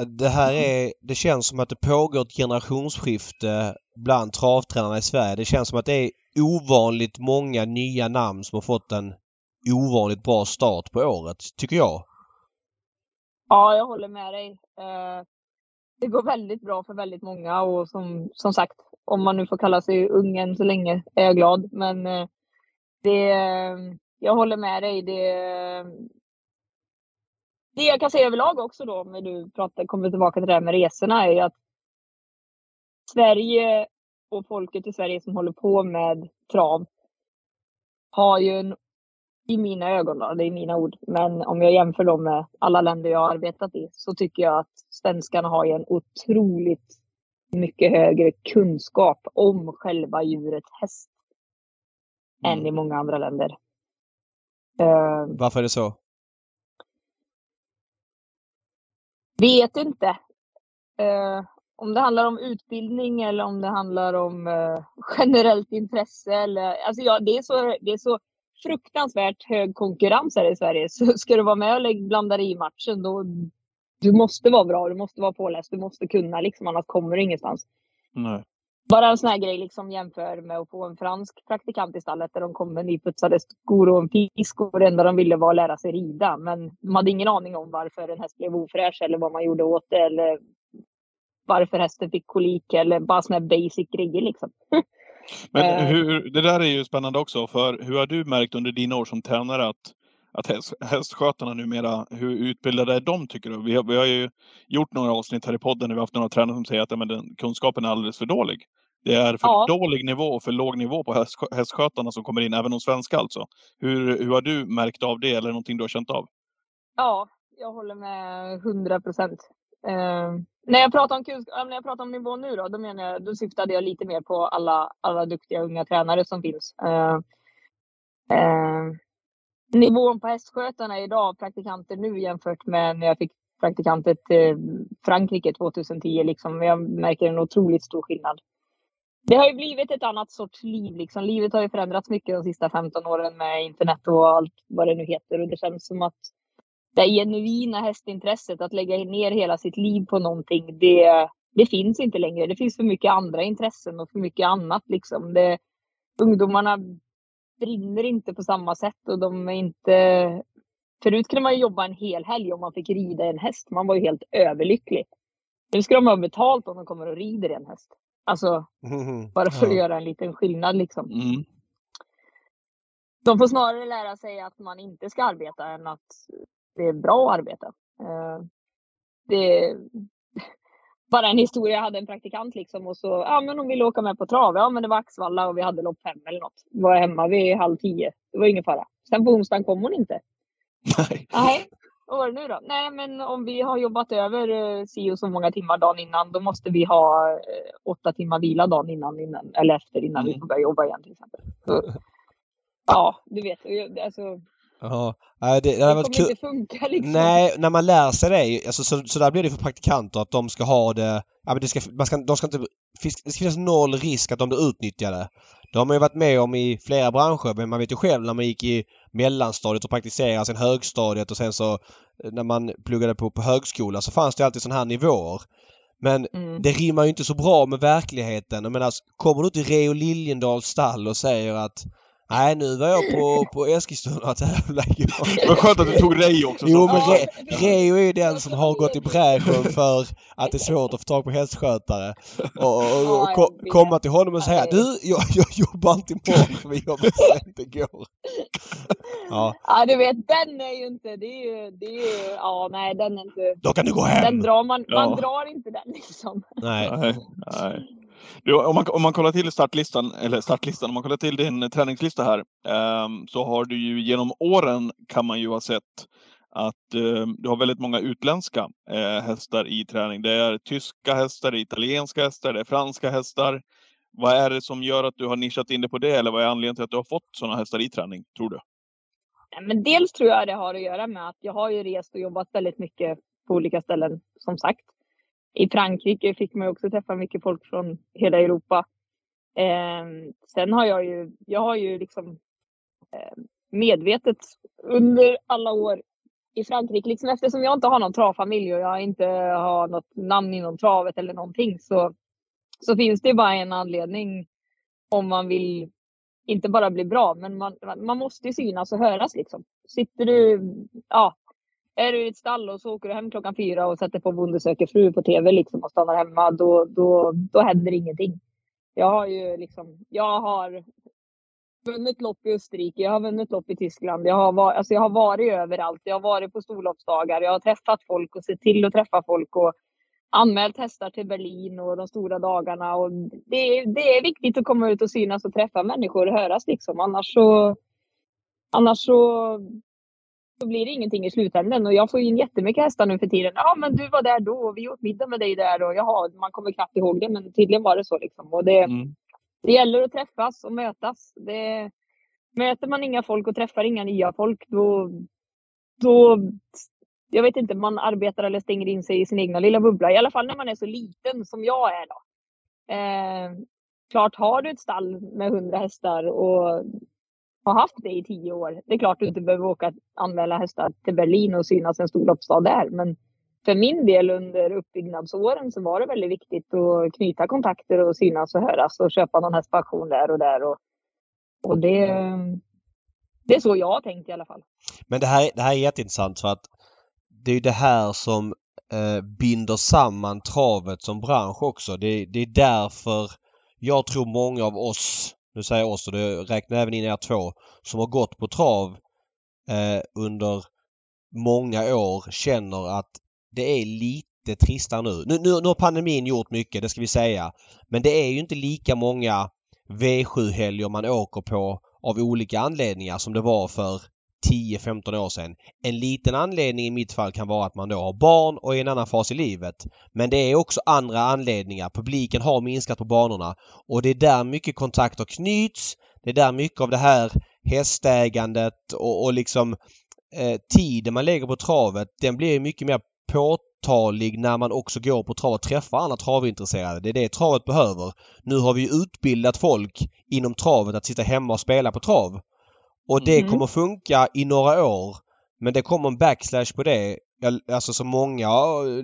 Det här är... Det känns som att det pågår ett generationsskifte bland travtränarna i Sverige. Det känns som att det är ovanligt många nya namn som har fått en ovanligt bra start på året, tycker jag. Ja, jag håller med dig. Eh, det går väldigt bra för väldigt många och som, som sagt, om man nu får kalla sig ung än så länge är jag glad. Men eh, det, jag håller med dig. Det, det jag kan säga överlag också då, när du pratar, kommer tillbaka till det här med resorna, är ju att Sverige och folket i Sverige som håller på med trav har ju en i mina ögon då, det är mina ord, men om jag jämför dem med alla länder jag har arbetat i så tycker jag att svenskarna har ju en otroligt mycket högre kunskap om själva djuret häst Mm. än i många andra länder. Varför är det så? Vet inte eh, om det handlar om utbildning eller om det handlar om eh, [laughs] generellt intresse. Eller, alltså ja, det, är så, det är så fruktansvärt hög konkurrens här i Sverige. [laughs] Så ska du vara med och blanda dig i matchen då du måste vara bra, du måste vara påläst, du måste kunna liksom, annars kommer du ingenstans. Nej. Bara en sån här grej liksom jämför med att få en fransk praktikant i stallet där de kom med nyputsade skor och en fisk och det enda de ville var att lära sig rida. Men de hade ingen aning om varför en häst blev ofräsch eller vad man gjorde åt det eller varför hästen fick kolik eller bara såna här basic grejer liksom. Men [laughs] Eh. hur, det där är ju spännande också, för hur har du märkt under dina år som tränare att, att häst, hästskötarna numera, hur utbildade är de tycker du? Vi har, vi har ju gjort några avsnitt här i podden där vi har haft några tränare som säger att ja, men den, kunskapen är alldeles för dålig. Det är för Ja. dålig nivå och för låg nivå på häst, hästskötarna som kommer in, även de svenska alltså. Hur, hur har du märkt av det eller någonting du har känt av? Ja, jag håller med 100 procent. Eh, när, jag pratar om när jag pratar om nivå nu då, då, menar jag, då syftade jag lite mer på alla, alla duktiga unga tränare som finns. Eh, eh, nivån på hästskötarna idag, praktikanter nu jämfört med när jag fick praktikanter till eh, Frankrike 2010. Liksom, jag märker en otroligt stor skillnad. Det har ju blivit ett annat sorts liv. Liksom. Livet har ju förändrats mycket de sista 15 åren med internet och allt vad det nu heter. Och det känns som att det genuina hästintresset, att lägga ner hela sitt liv på någonting, det, det finns inte längre. Det finns för mycket andra intressen och för mycket annat. Liksom. Det, ungdomarna brinner inte på samma sätt och de är inte... Förut kunde man ju jobba en hel helg om man fick rida en häst. Man var ju helt överlycklig. Nu ska de ha betalt om de kommer och rider en häst. Alltså, [laughs] bara för att Ja. göra en liten skillnad liksom. Mm. De får snarare lära sig att man inte ska arbeta än att det är bra att arbeta. Eh, Det bara en historia. Jag hade en praktikant liksom och så, ja men hon ville åka med på trav. Ja men det var Axvalla och vi hade lopp fem eller något. Var hemma vid halv tio. Det var ingen fara. Sen på onsdagen kom hon inte. Nej. Nej, vad var det nu då? Nej, men om vi har jobbat över eh, si och så många timmar dagen innan, då måste vi ha eh, åtta timmar vila dagen innan, innan eller efter innan vi Mm. får börja jobba igen till exempel. Så, ja, du vet. Alltså, Ja, det, det det kommer kul. inte funka liksom. Nej, när man lär sig det, alltså, så, så där blir det för praktikanter att de ska ha det... Ja, men det ska, man ska, de ska inte, det ska finnas noll risk att de blir utnyttjade. Det har man ju varit med om i flera branscher men man vet ju själv när man gick i mellanstadiet och praktiserade, sen högstadiet och sen så eh, när man pluggade på, på högskola så fanns det alltid sådana här nivåer. Men Mm. det rimmar ju inte så bra med verkligheten. Jag menar, kommer du till Reo Liljendals stall och säger att Nej, nu var jag på, på Eskilstuna och tävlade [laughs] var skönt att du tog Ray också. Jo men Re. Reo är ju den som har gått i bräschen för att det är svårt att få tag på hästskötare. Och, och, och ko jag vet. komma till honom och säga du, jag, jag jobbar inte imorgon för vi jobbar sent igår. Ja, [laughs] Ja, du vet, den är ju inte, det är ju, det är ju, ja nej den är inte, då kan du gå den hem. drar man, man Ja. drar inte den liksom. Nej. Nej, nej. Du, om, man, om man kollar till startlistan, eller startlistan, om man kollar till din träningslista här, ehm, så har du ju genom åren kan man ju ha sett att ehm, du har väldigt många utländska eh, hästar i träning. Det är tyska hästar, det är italienska hästar, det är franska hästar. Vad är det som gör att du har nischat in dig på det eller vad är anledningen till att du har fått sådana hästar i träning, tror du? Men dels tror jag det har att göra med att jag har ju rest och jobbat väldigt mycket på olika ställen som sagt. I Frankrike fick man ju också träffa mycket folk från hela Europa. Eh, sen har jag ju, jag har ju liksom eh, medvetet under alla år i Frankrike, liksom eftersom jag inte har någon travfamilj och jag inte har något namn inom travet eller någonting så, så finns det bara en anledning om man vill inte bara bli bra, men man, man måste ju synas och höras liksom. Sitter du, ja, är du i ett stall och så åker du hem klockan fyra och sätter på Bonde söker fru på tv liksom och stannar hemma, då, då, då händer ingenting. Jag har ju liksom, jag har vunnit lopp i Österrike, jag har vunnit lopp i Tyskland, jag har, var, alltså jag har varit överallt, jag har varit på storloppsdagar, jag har träffat folk och sett till att träffa folk och anmält hästar till Berlin och de stora dagarna. Och det, är- det är viktigt att komma ut och synas och träffa människor och höras liksom. Annars så, annars så, så blir det ingenting i slutändan. Och jag får in jättemycket hästar nu för tiden. Ja, men du var där då och vi åt middag med dig där och jaha, man kommer knappt ihåg det, men tydligen var det så liksom. Och det, Mm. det gäller att träffas och mötas. Det, möter man inga folk och träffar inga nya folk, då, då jag vet inte, man arbetar eller stänger in sig i sin egna lilla bubbla. I alla fall när man är så liten som jag är då. Eh, klart, har du ett stall med hundra hästar och har haft det i tio år. Det är klart du inte behöver åka anmäla hästar till Berlin och synas en stor loppstad där. Men för min del under uppbyggnadsåren så var det väldigt viktigt att knyta kontakter och synas och höras och köpa någon häst på auktion där och där. Och, och det, det är så jag har tänkt i alla fall. Men det här, det här är jätteintressant för att det är det här som eh, binder samman travet som bransch också. Det, det är därför jag tror många av oss, nu säger jag oss och det räknar även in er två, som har gått på trav eh, under många år känner att det är lite tristare nu. Nu, nu. nu har pandemin gjort mycket, det ska vi säga. Men det är ju inte lika många V7-helger man åker på av olika anledningar som det var för 10-15 år sedan. En liten anledning i mitt fall kan vara att man då har barn och är i en annan fas i livet. Men det är också andra anledningar. Publiken har minskat på banorna och det är där mycket kontakter knyts. Det är där mycket av det här hästägandet och, och liksom eh, tiden man lägger på travet den blir mycket mer påtaglig när man också går på trav och träffar andra travintresserade. Det är det travet behöver. Nu har vi utbildat folk inom travet att sitta hemma och spela på trav. Och det Mhm. kommer funka i några år. Men det kommer en backslash på det. Alltså som många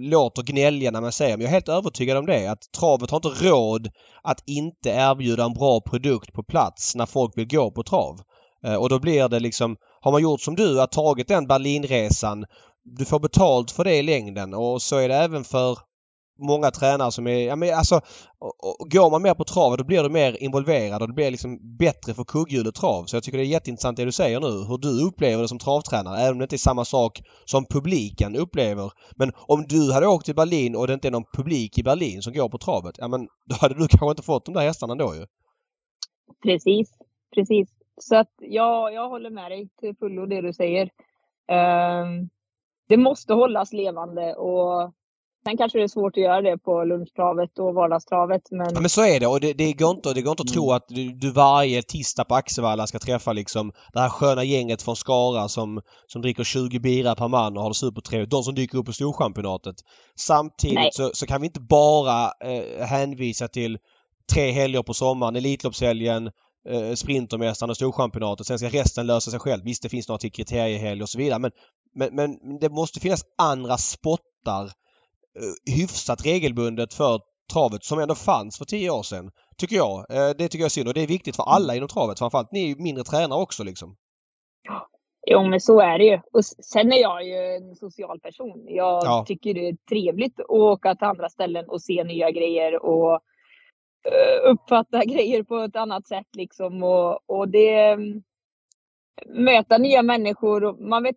låter gnälliga när man säger men jag är helt övertygad om det. Att travet har inte råd att inte erbjuda en bra produkt på plats när folk vill gå på trav. Eh, Och då blir det liksom, har man gjort som du, att tagit den Berlinresan, du får betalt för det i längden och så är det även för många tränare som är, ja men alltså, och, och, går man mer på travet då blir du mer involverad och det blir liksom bättre för kugghjulet trav. Så jag tycker det är jätteintressant det du säger nu, hur du upplever det som travtränare, även om det inte är samma sak som publiken upplever. Men om du hade åkt till Berlin och det inte är någon publik i Berlin som går på travet, ja men då hade du [laughs] kanske inte fått de där hästarna då ju. Precis, precis. Så att ja, jag håller med dig till fullo det du säger. Um, det måste hållas levande och Sen kanske det är svårt att göra det på lunchtravet och vardagstravet. Men... Ja, men så är det och det, det går inte, det går inte att tro mm. att du, du, varje tisdag på Axevalla ska träffa liksom det här sköna gänget från Skara som, som dricker 20 bira per man och har det supertrevligt. De som dyker upp på Storchampionatet. Samtidigt så, så, kan vi inte bara eh, hänvisa till tre helger på sommaren, Elitloppshelgen, eh, Sprintermästaren och Storchampionatet. Sen ska resten lösa sig själv. Visst, det finns några till kriteriehelg och så vidare men, men, men det måste finnas andra spottar hyfsat regelbundet för travet som ändå fanns för tio år sedan. Tycker jag. Eh, det tycker jag är synd och det är viktigt för alla inom travet. Framförallt ni är ju mindre tränare också liksom. Jo, men så är det ju. Och sen är jag ju en social person. Jag ja. tycker det är trevligt att åka till andra ställen och se nya grejer och uh, uppfatta [laughs] grejer på ett annat sätt liksom. Och, och det... Möta nya människor. Man vet,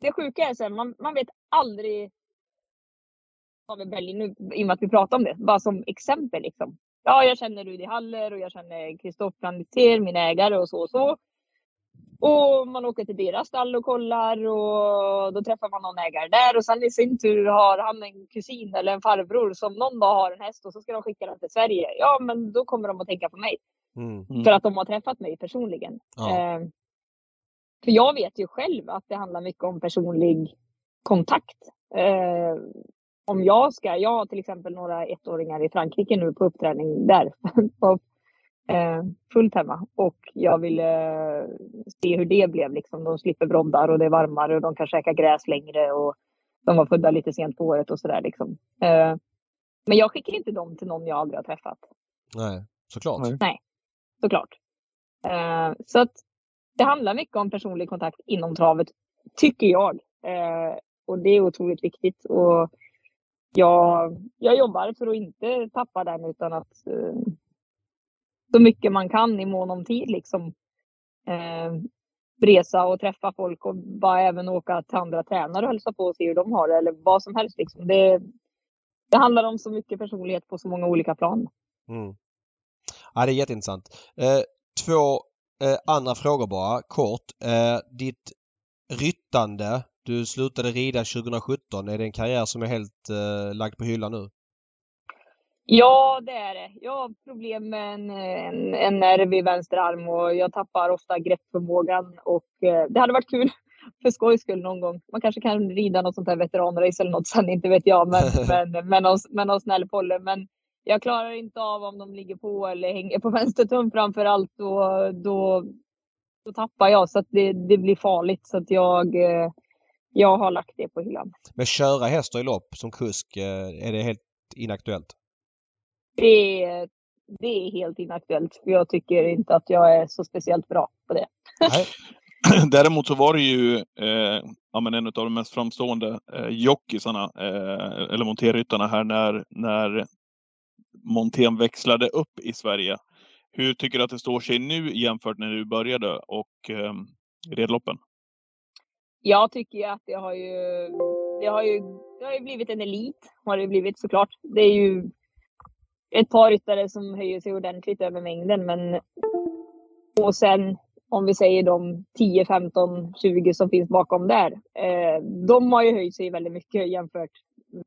det sjuka är så man, man vet aldrig av Berlin nu, i och med att vi pratar om det, bara som exempel. Liksom. Ja, jag känner Rudi Haller och jag känner Kristoffer Planiter, min ägare och så och så. Och man åker till deras stall och kollar och då träffar man någon ägare där och sen i sin tur har han en kusin eller en farbror som någon dag har en häst och så ska de skicka den till Sverige. Ja, men då kommer de att tänka på mig. Mm. mm. För att de har träffat mig personligen. Ja. Eh, för jag vet ju själv att det handlar mycket om personlig kontakt. Eh, om jag ska, jag har till exempel några ettåringar i Frankrike nu på uppträning där. [laughs] eh, fullt hemma. Och jag vill eh, se hur det blev. Liksom. De slipper broddar och det är varmare och de kan käka gräs längre. Och de var födda lite sent på året och sådär. Liksom. Eh, men jag skickar inte dem till någon jag aldrig har träffat. Nej, såklart. Nej, såklart. Eh, så att det handlar mycket om personlig kontakt inom travet, tycker jag. Eh, och det är otroligt viktigt. Och jag, jag jobbar för att inte tappa den utan att eh, så mycket man kan i mån om tid liksom eh, resa och träffa folk och bara även åka till andra tränare och hälsa på och se hur de har det eller vad som helst. Liksom. Det, det handlar om så mycket personlighet på så många olika plan. Mm. Ja, det är jätteintressant. Eh, två eh, andra frågor bara, kort. Eh, ditt ryttande du slutade rida 2017. Är det en karriär som är helt eh, lagd på hyllan nu? Ja, det är det. Jag har problem med en, en, en nerv i vänster arm och jag tappar ofta greppförmågan. Och, eh, det hade varit kul [laughs] för skojs skull någon gång. Man kanske kan rida något sånt här veteranrace eller något sen, inte vet jag. Men, [laughs] men, men, någon, med någon snäll polle. Men jag klarar inte av om de ligger på eller hänger på [laughs] vänster tum framför allt. Då, då, då tappar jag så att det, det blir farligt. Så att jag eh, jag har lagt det på hyllan. Men köra hästar i lopp som kusk, eh, är det helt inaktuellt? Det är, det är helt inaktuellt. För jag tycker inte att jag är så speciellt bra på det. Nej. [clears throat] Däremot så var det ju eh, ja, men en av de mest framstående eh, jockisarna, eh, eller monterryttarna här när, när Montén växlade upp i Sverige. Hur tycker du att det står sig nu jämfört när du började och eh, redloppen? Jag tycker ju att det har ju, det har ju, det har ju blivit en elit, har det blivit såklart. Det är ju ett par ryttare som höjer sig ordentligt över mängden, men och sen om vi säger de 10, 15, 20 som finns bakom där. Eh, de har ju höjt sig väldigt mycket jämfört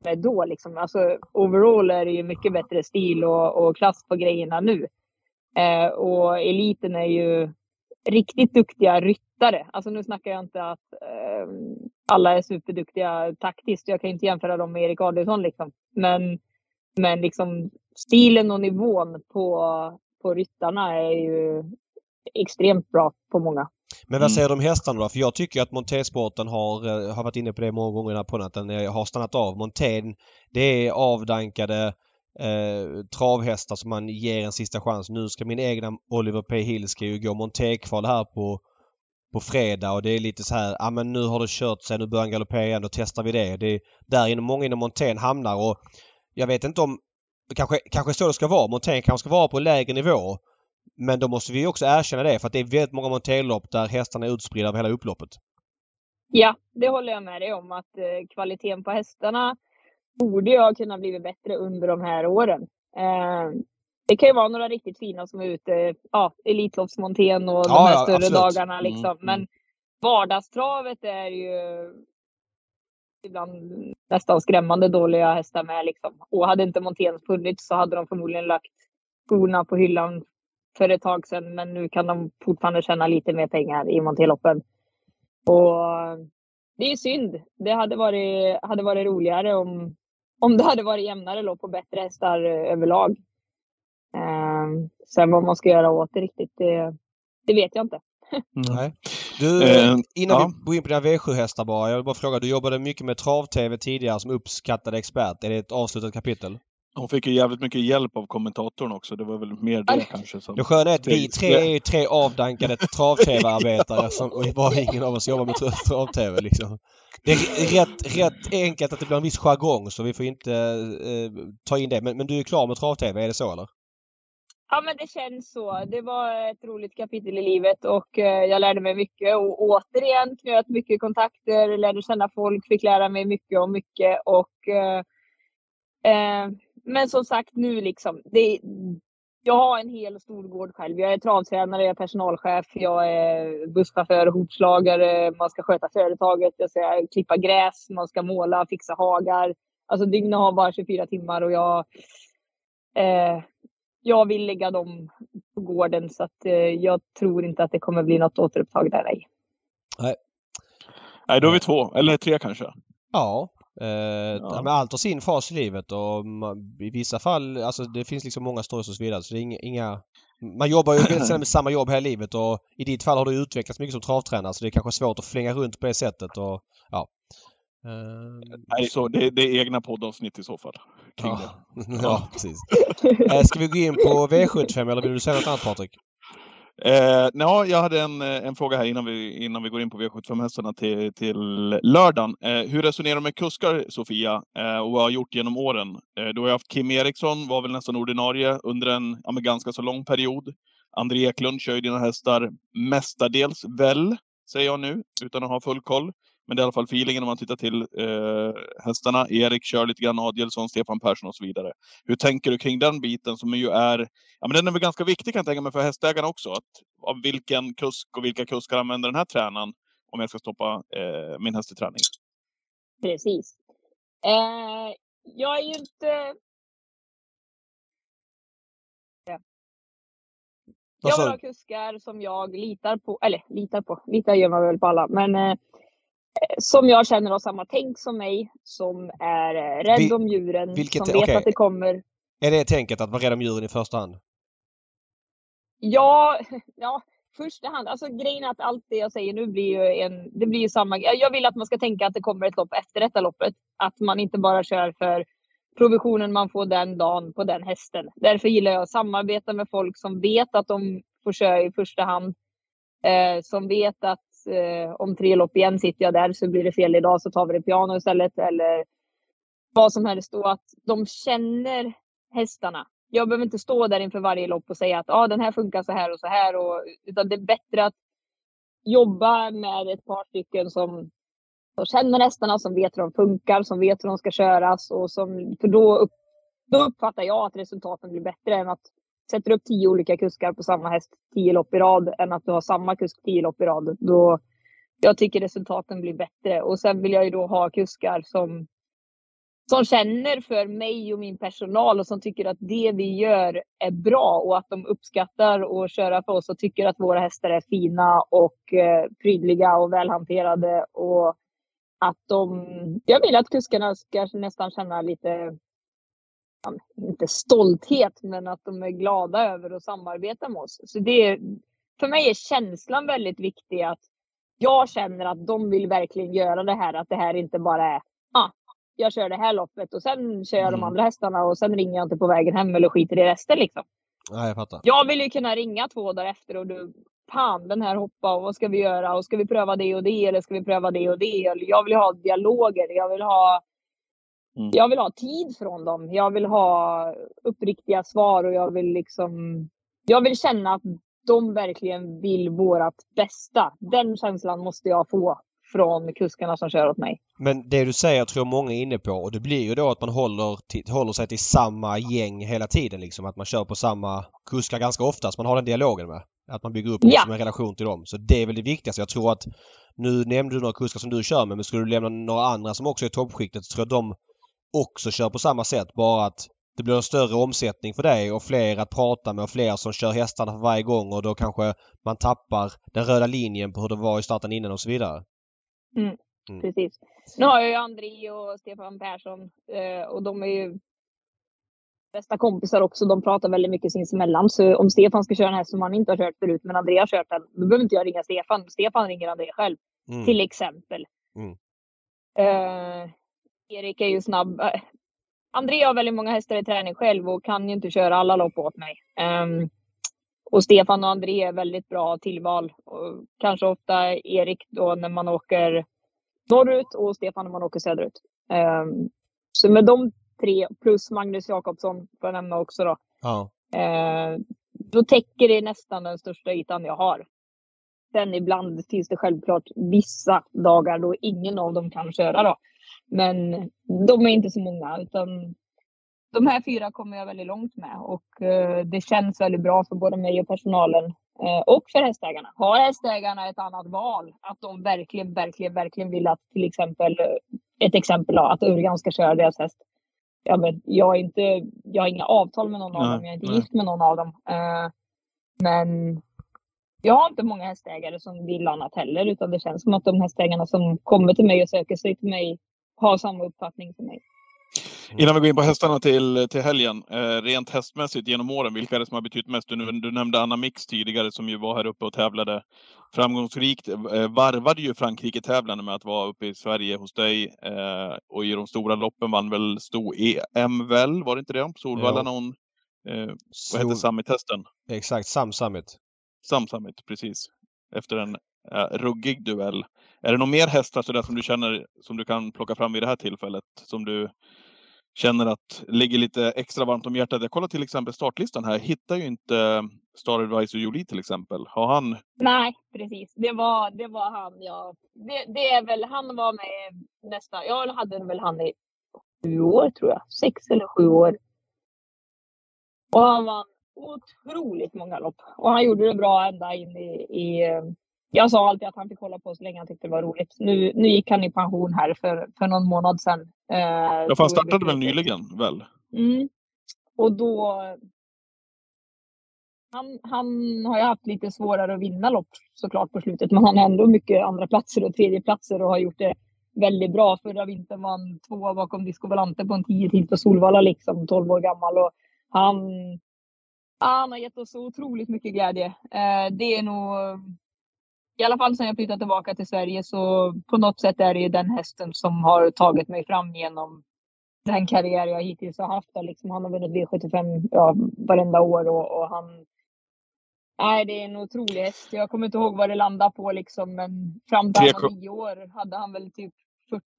med då. Liksom. Alltså, overall är det ju mycket bättre stil och, och klass på grejerna nu. Eh, och eliten är ju riktigt duktiga ryttare. Alltså nu snackar jag inte att eh, alla är superduktiga taktiskt. Jag kan inte jämföra dem med Erik Adielsson liksom. Men, men liksom stilen och nivån på, på ryttarna är ju extremt bra på många. Men vad mm. säger du om hästarna då? För jag tycker att montésporten har, eh, har varit inne på det många gånger att den har stannat av. Montén, det är avdankade eh, travhästar som man ger en sista chans. Nu ska min egna Oliver P Hill ska ju gå montékval här på på fredag och det är lite så här, ja ah, men nu har det kört sig, nu börjar han galoppera igen, då testar vi det. Det är där inom, många inom montén hamnar och jag vet inte om... Kanske, kanske så det ska vara. Montén kanske ska vara på lägre nivå. Men då måste vi också erkänna det för att det är väldigt många montélopp där hästarna är utspridda över hela upploppet. Ja, det håller jag med dig om att eh, kvaliteten på hästarna borde ju ha kunnat blivit bättre under de här åren. Eh, det kan ju vara några riktigt fina som är ute, ja, Elitloppsmontén och de här ja, större absolut. dagarna Mm, liksom. mm. Men vardagstravet är ju ibland nästan skrämmande dåliga hästar med liksom. Och hade inte Montén funnits så hade de förmodligen lagt skorna på hyllan för ett tag sedan. Men nu kan de fortfarande tjäna lite mer pengar i Montéloppen. Och det är synd. Det hade varit, hade varit roligare om, om det hade varit jämnare lopp och bättre hästar eh, överlag. Eh, sen vad man ska göra åt det riktigt, det, det vet jag inte. Nej. Du, Eh, innan ja. vi går in på dina V7-hästar bara. Jag vill bara fråga. Du jobbade mycket med trav-tv tidigare som uppskattad expert. Är det ett avslutat kapitel? Hon fick ju jävligt mycket hjälp av kommentatorn också. Det var väl mer det kanske. Som... Det sköna är att vi tre är ju tre avdankade trav-tv-arbetare som och bara ingen av oss jobbar med tra- trav-tv liksom. Det är rätt, rätt enkelt att det blir en viss jargong så vi får inte eh, ta in det. Men, men du är klar med trav-tv, är det så eller? Ja, men det känns så. Det var ett roligt kapitel i livet och eh, jag lärde mig mycket och återigen knöt mycket kontakter, lärde känna folk, fick lära mig mycket om mycket och eh, eh, men som sagt nu liksom. Det, jag har en hel stor gård själv. Jag är travtränare, jag är personalchef, jag är busschaufför, hovslagare, man ska sköta företaget, jag ska klippa gräs, man ska måla, fixa hagar. Alltså dygnet har bara 24 timmar och jag eh, jag vill lägga dem på gården så att eh, jag tror inte att det kommer bli något återupptag där. Nej. Nej, då är vi två. Eller tre kanske. Ja. Eh, ja. men allt har sin fas i livet och man, i vissa fall, alltså det finns liksom många stories och så vidare. Så det är inga, inga man jobbar ju med [clears throat] samma jobb hela livet och i ditt fall har du utvecklats mycket som travtränare så det är kanske svårt att flänga runt på det sättet och ja. Eh, Nej, så det, det är egna poddavsnitt i så fall. Kring ja. det. [laughs] ja, precis. Eh, ska vi gå in på V75 eller vill du säga något annat Patrik? Eh, ja, jag hade en, eh, en fråga här innan vi, innan vi går in på V75-hästarna till, till lördagen. Eh, hur resonerar du med kuskar, Sofia, eh, och vad har gjort genom åren? Eh, du har haft Kim Eriksson, var väl nästan ordinarie under en ja, men ganska så lång period. André Eklund kör ju dina hästar mestadels väl, säger jag nu, utan att ha full koll. Men det är i alla fall feelingen om man tittar till eh, hästarna. Erik kör lite grann, Adielsson, Stefan Persson och så vidare. Hur tänker du kring den biten som ju är, ja men den är väl ganska viktig kan jag tänka mig för hästägarna också. Att, av vilken kusk och vilka kuskar använder den här tränaren om jag ska stoppa eh, min häst i träning? Precis. Eh, jag är ju inte... Jag vill ha kuskar som jag litar på, eller litar på, litar gör man väl på alla, men eh, som jag känner har samma tänk som mig, som är eh, rädd Vi- om djuren, vilket- som vet okej. att det kommer. Är det tänket att vara rädd om djuren i första hand? Ja, [laughs] ja, första hand. Alltså grejen är att allt det jag säger nu blir ju en, det blir ju samma. Jag vill att man ska tänka att det kommer ett lopp efter detta loppet. Att man inte bara kör för provisionen man får den dagen på den hästen. Därför gillar jag att samarbeta med folk som vet att de får köra i första hand. Eh, som vet att eh, om tre lopp igen sitter jag där så blir det fel idag så tar vi det piano istället. Eller vad som helst. Och att de känner hästarna. Jag behöver inte stå där inför varje lopp och säga att ah, den här funkar så här och så här. Och, utan det är bättre att jobba med ett par stycken som, som känner hästarna, som vet hur de funkar, som vet hur de ska köras. Och som, för då, upp, då uppfattar jag att resultaten blir bättre än att sätter upp tio olika kuskar på samma häst tio lopp i rad än att du har samma kusk tio lopp i rad. Då, jag tycker resultaten blir bättre. Och sen vill jag ju då ha kuskar som som känner för mig och min personal och som tycker att det vi gör är bra och att de uppskattar att köra för oss och tycker att våra hästar är fina och eh, prydliga och välhanterade och att de, jag vill att kuskarna ska nästan känna lite, inte stolthet, men att de är glada över att samarbeta med oss. Så det, för mig är känslan väldigt viktig att jag känner att de vill verkligen göra det här, att det här inte bara är ah, jag kör det här loppet och sen kör jag de Mm. andra hästarna och sen ringer jag inte på vägen hem eller skiter i resten liksom. Nej, jag fattar. Jag vill ju kunna ringa två dagar efter och du, fan den här hoppa och vad ska vi göra och ska vi pröva det och det eller ska vi pröva det och det? Jag vill ha dialoger, jag vill ha Mm. Jag vill ha tid från dem. Jag vill ha uppriktiga svar och jag vill liksom... Jag vill känna att de verkligen vill vårat bästa. Den känslan måste jag få från kuskarna som kör åt mig. Men det du säger tror jag många är inne på och det blir ju då att man håller, till, håller sig till samma gäng hela tiden liksom. Att man kör på samma kuskar ganska ofta så man har den dialogen med. Att man bygger upp liksom ja. en relation till dem. Så det är väl det viktigaste. Jag tror att nu nämnde du några kuskar som du kör med men skulle du lämna några andra som också är i toppskiktet så tror jag de också kör på samma sätt. Bara att det blir en större omsättning för dig och fler att prata med och fler som kör hästarna för varje gång och då kanske man tappar den röda linjen på hur det var i starten innan och så vidare. Mm, mm. Precis. Nu har jag ju André och Stefan Persson eh, och de är ju bästa kompisar också. De pratar väldigt mycket sinsemellan. Så om Stefan ska köra en häst som han inte har kört förut, men André har kört den, då behöver inte jag ringa Stefan. Stefan ringer André själv. Mm. Till exempel. Mm. Uh, Erik är ju snabb. André har väldigt många hästar i träning själv och kan ju inte köra alla lopp åt mig. Um, och Stefan och André är väldigt bra tillval. Och kanske ofta Erik då när man åker norrut och Stefan när man åker söderut. Um, så med de tre plus Magnus Jakobsson får jag nämna också då. Ja. Uh, då täcker det nästan den största ytan jag har. Sen ibland finns det självklart vissa dagar då ingen av dem kan köra då. Men de är inte så många utan de här fyra kommer jag väldigt långt med och eh, det känns väldigt bra för både mig och personalen eh, och för hästägarna. Har hästägarna ett annat val, att de verkligen, verkligen, verkligen vill att till exempel, eh, ett exempel att Örjan ska köra deras häst. Ja, men jag, är inte, jag har inga avtal med någon nej, av dem, jag är inte nej. gift med någon av dem. Men jag har inte många hästägare som vill annat heller, utan det känns som att de hästägarna som kommer till mig och söker sig till mig har samma uppfattning som mig. Innan vi går in på hästarna till, till helgen, eh, rent hästmässigt genom åren, vilka är det som har betytt mest? Du, du nämnde Anna Mix tidigare som ju var här uppe och tävlade framgångsrikt. Eh, varvade ju Frankrike-tävlande med att vara uppe i Sverige hos dig eh, och i de stora loppen vann väl sto EM väl? Var det inte det? På Solvalla när hon, eh, vad hette Summit-hästen? Exakt, Sam Summit. Sam Summit, precis. Efter en eh, ruggig duell. Är det några mer hästar så där som du känner som du kan plocka fram vid det här tillfället? Som du känner att ligger lite extra varmt om hjärtat. Jag kollar till exempel startlistan här. Hittar ju inte eh, Star Advisor Jolie till exempel. Har han? Nej, precis. Det var, det var han. Ja. Det, det är väl, han var med nästa, jag hade väl han i sju år tror jag. Sex eller sju år. Och han vann otroligt många lopp. Och han gjorde det bra ända in i, i eh, jag sa alltid att han fick hålla på så länge han tyckte det var roligt. Nu, nu gick han i pension här för, för någon månad sedan. Eh, ja, för han startade väl nyligen, väl? Mm. Och då... Han, han har ju haft lite svårare att vinna lopp såklart på slutet, men han har ändå mycket andra platser och tredje platser och har gjort det väldigt bra. Förra vintern var han tvåa bakom Disco Valante på en 10 till på Solvalla, liksom 12 år gammal. Och han, han har gett oss så otroligt mycket glädje. Eh, det är nog i alla fall sen jag flyttade tillbaka till Sverige så på något sätt är det den hästen som har tagit mig fram genom den karriär jag hittills har haft. Liksom, han har vunnit V75 ja, varenda år och, och han... Nej, det är en otrolig häst. Jag kommer inte ihåg vad det landade på liksom, men fram till han var nio år hade han väl typ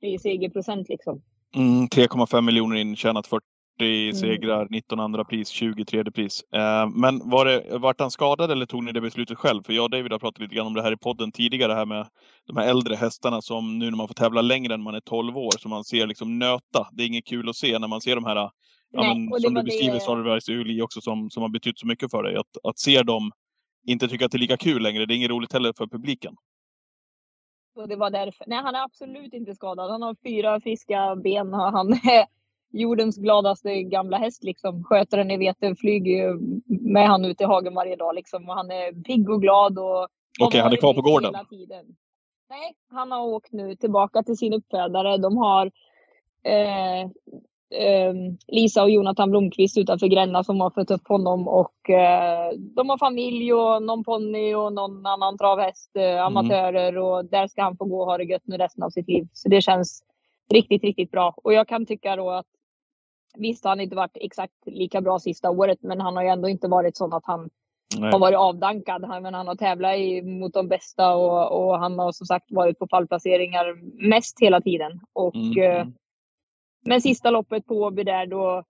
40 segerprocent liksom. Mm, 3,5 miljoner intjänat, 40 40 segrar, 19 andra pris, 20 tredje pris. Eh, men var det, vart han skadad eller tog ni det beslutet själv? För jag och David har pratat lite grann om det här i podden tidigare, här med de här äldre hästarna som nu när man får tävla längre än man är 12 år, som man ser liksom nöta. Det är inget kul att se när man ser de här, ja, men, som du beskriver, det... Sarverks Uli också, som, som har betytt så mycket för dig. Att, att se dem inte tycka att det är lika kul längre, det är inget roligt heller för publiken. Och det var därför. Nej, han är absolut inte skadad. Han har fyra friska ben och han jordens gladaste gamla häst liksom. Sköter den i vete, flyger med han ut i hagen varje dag liksom. Och han är pigg och glad och... Okej, okay, han är kvar på gården? Nej, han har åkt nu tillbaka till sin uppfödare. De har eh, eh, Lisa och Jonathan Blomqvist utanför Gränna som har fött upp honom och eh, de har familj och någon ponny och någon annan travhäst, eh, mm. amatörer mm. och där ska han få gå och ha det gött nu resten av sitt liv. Så det känns riktigt, riktigt bra. Och jag kan tycka då att Visst har han inte varit exakt lika bra sista året, men han har ju ändå inte varit sån att han Nej. har varit avdankad. Han, men han har tävlat i, mot de bästa och, och, han har som sagt varit på pallplaceringar mest hela tiden. Och mm. eh, Men sista loppet på Åby där då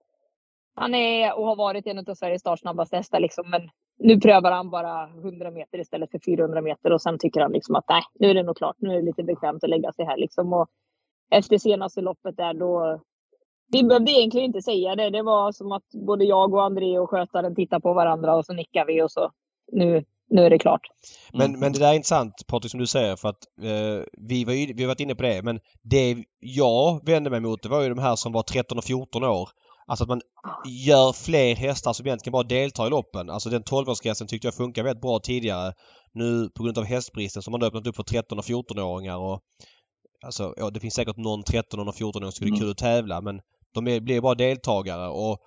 han är och har varit en av Sveriges startsnabbaste hästar liksom. Men nu prövar han bara 100 meter istället för 400 meter och sen tycker han liksom att nej, nu är det nog klart. Nu är det lite bekvämt att lägga sig här liksom. Och efter senaste loppet där då. Vi behövde egentligen inte säga det. Det var som att både jag och André och skötaren tittar på varandra och så nickar vi och så nu, nu är det klart. Men, mm. men det där är intressant Patrik som du säger för att eh, vi, var ju, vi har varit inne på det men det jag vände mig mot det var ju de här som var 13 och 14 år Alltså att man gör fler hästar som egentligen bara deltar i loppen. Alltså den 12-årsgränsen tyckte jag funkar väldigt bra tidigare. Nu på grund av hästbristen så har man öppnat upp för 13 och 14-åringar och Alltså ja, det finns säkert någon 13 och 14-åring som skulle mm. kul att tävla men de är, blir bara deltagare och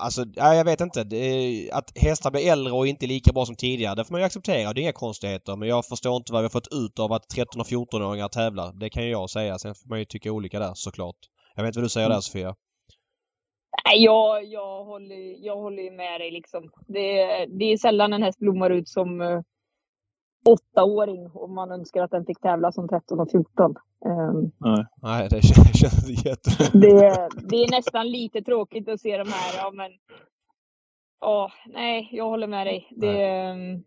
Alltså, ja, jag vet inte. Är, att hästar blir äldre och inte lika bra som tidigare, det får man ju acceptera. Det är inga konstigheter. Men jag förstår inte vad vi har fått ut av att 13 och 14-åringar tävlar. Det kan ju jag säga. Sen får man ju tycka olika där såklart. Jag vet inte vad du säger mm. där Sofia? Nej, jag, jag, håller, jag håller med dig. Liksom. Det, det är sällan en häst blommar ut som uh, åttaåring och man önskar att den fick tävla som 13 och 14. Um, ehm, nej. Nej, det [laughs] känns, jätte... det, det är nästan lite tråkigt att se de här. Ja, men, åh, nej, jag håller med dig. Det, um,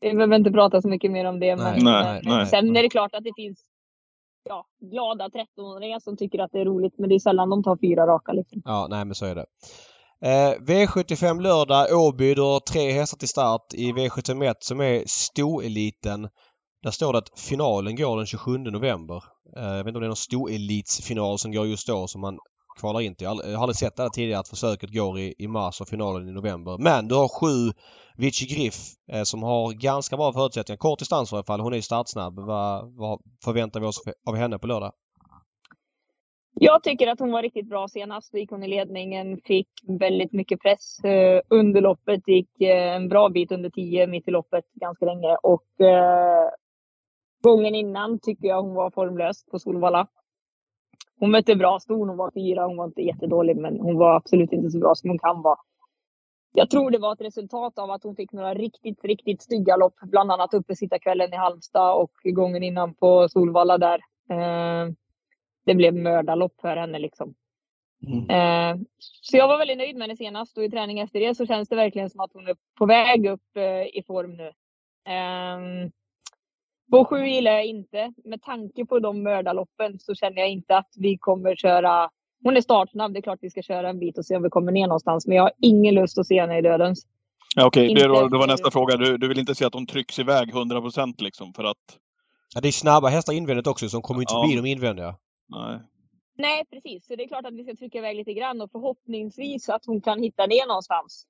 vi behöver inte prata så mycket mer om det. Nej, men, nej, men nej. sen är det klart att det finns ja, glada 13-åringar som tycker att det är roligt. Men det är sällan de tar fyra raka. Liksom. Ja, nej men så är det. Eh, V75 lördag, Åby. Du har tre hästar till start i V71 som är stoeliten. Där står det att finalen går den 27 november. Eh, jag vet inte om det är någon stoelitsfinal som går just då som man kvalar in till. Jag har aldrig sett det tidigare att försöket går i, i mars och finalen i november. Men du har sju Vici Griff eh, som har ganska bra förutsättningar. Kort distans i alla fall. Hon är startsnabb. Vad, vad förväntar vi oss av henne på lördag? Jag tycker att hon var riktigt bra senast. Då gick hon i ledningen, fick väldigt mycket press eh, under loppet. Gick eh, en bra bit under 10 mitt i loppet ganska länge. Och eh, gången innan tycker jag hon var formlös på Solvalla. Hon mötte bra ston. Hon var fyra. Hon var inte jättedålig, men hon var absolut inte så bra som hon kan vara. Jag tror det var ett resultat av att hon fick några riktigt, riktigt stygga lopp. Bland annat uppesittarkvällen i Halmstad och gången innan på Solvalla där. Eh, det blev mördarlopp för henne liksom. Mm. Eh, så jag var väldigt nöjd med henne senast och i träning efter det så känns det verkligen som att hon är på väg upp eh, i form nu. Eh, på sju gillar jag inte. Med tanke på de mördarloppen så känner jag inte att vi kommer köra hon är startsnabb. Det är klart vi ska köra en bit och se om vi kommer ner någonstans. Men jag har ingen lust att se henne i dödens. Ja, Okej, okay. det, var, det var nästa fråga. Du, du vill inte se att de trycks iväg 100 procent liksom för att... Ja, det är snabba hästar invändigt också som kommer inte ja. förbi de invändiga. Nej. Nej, precis. Så det är klart att vi ska trycka iväg lite grann och förhoppningsvis att hon kan hitta ner någonstans.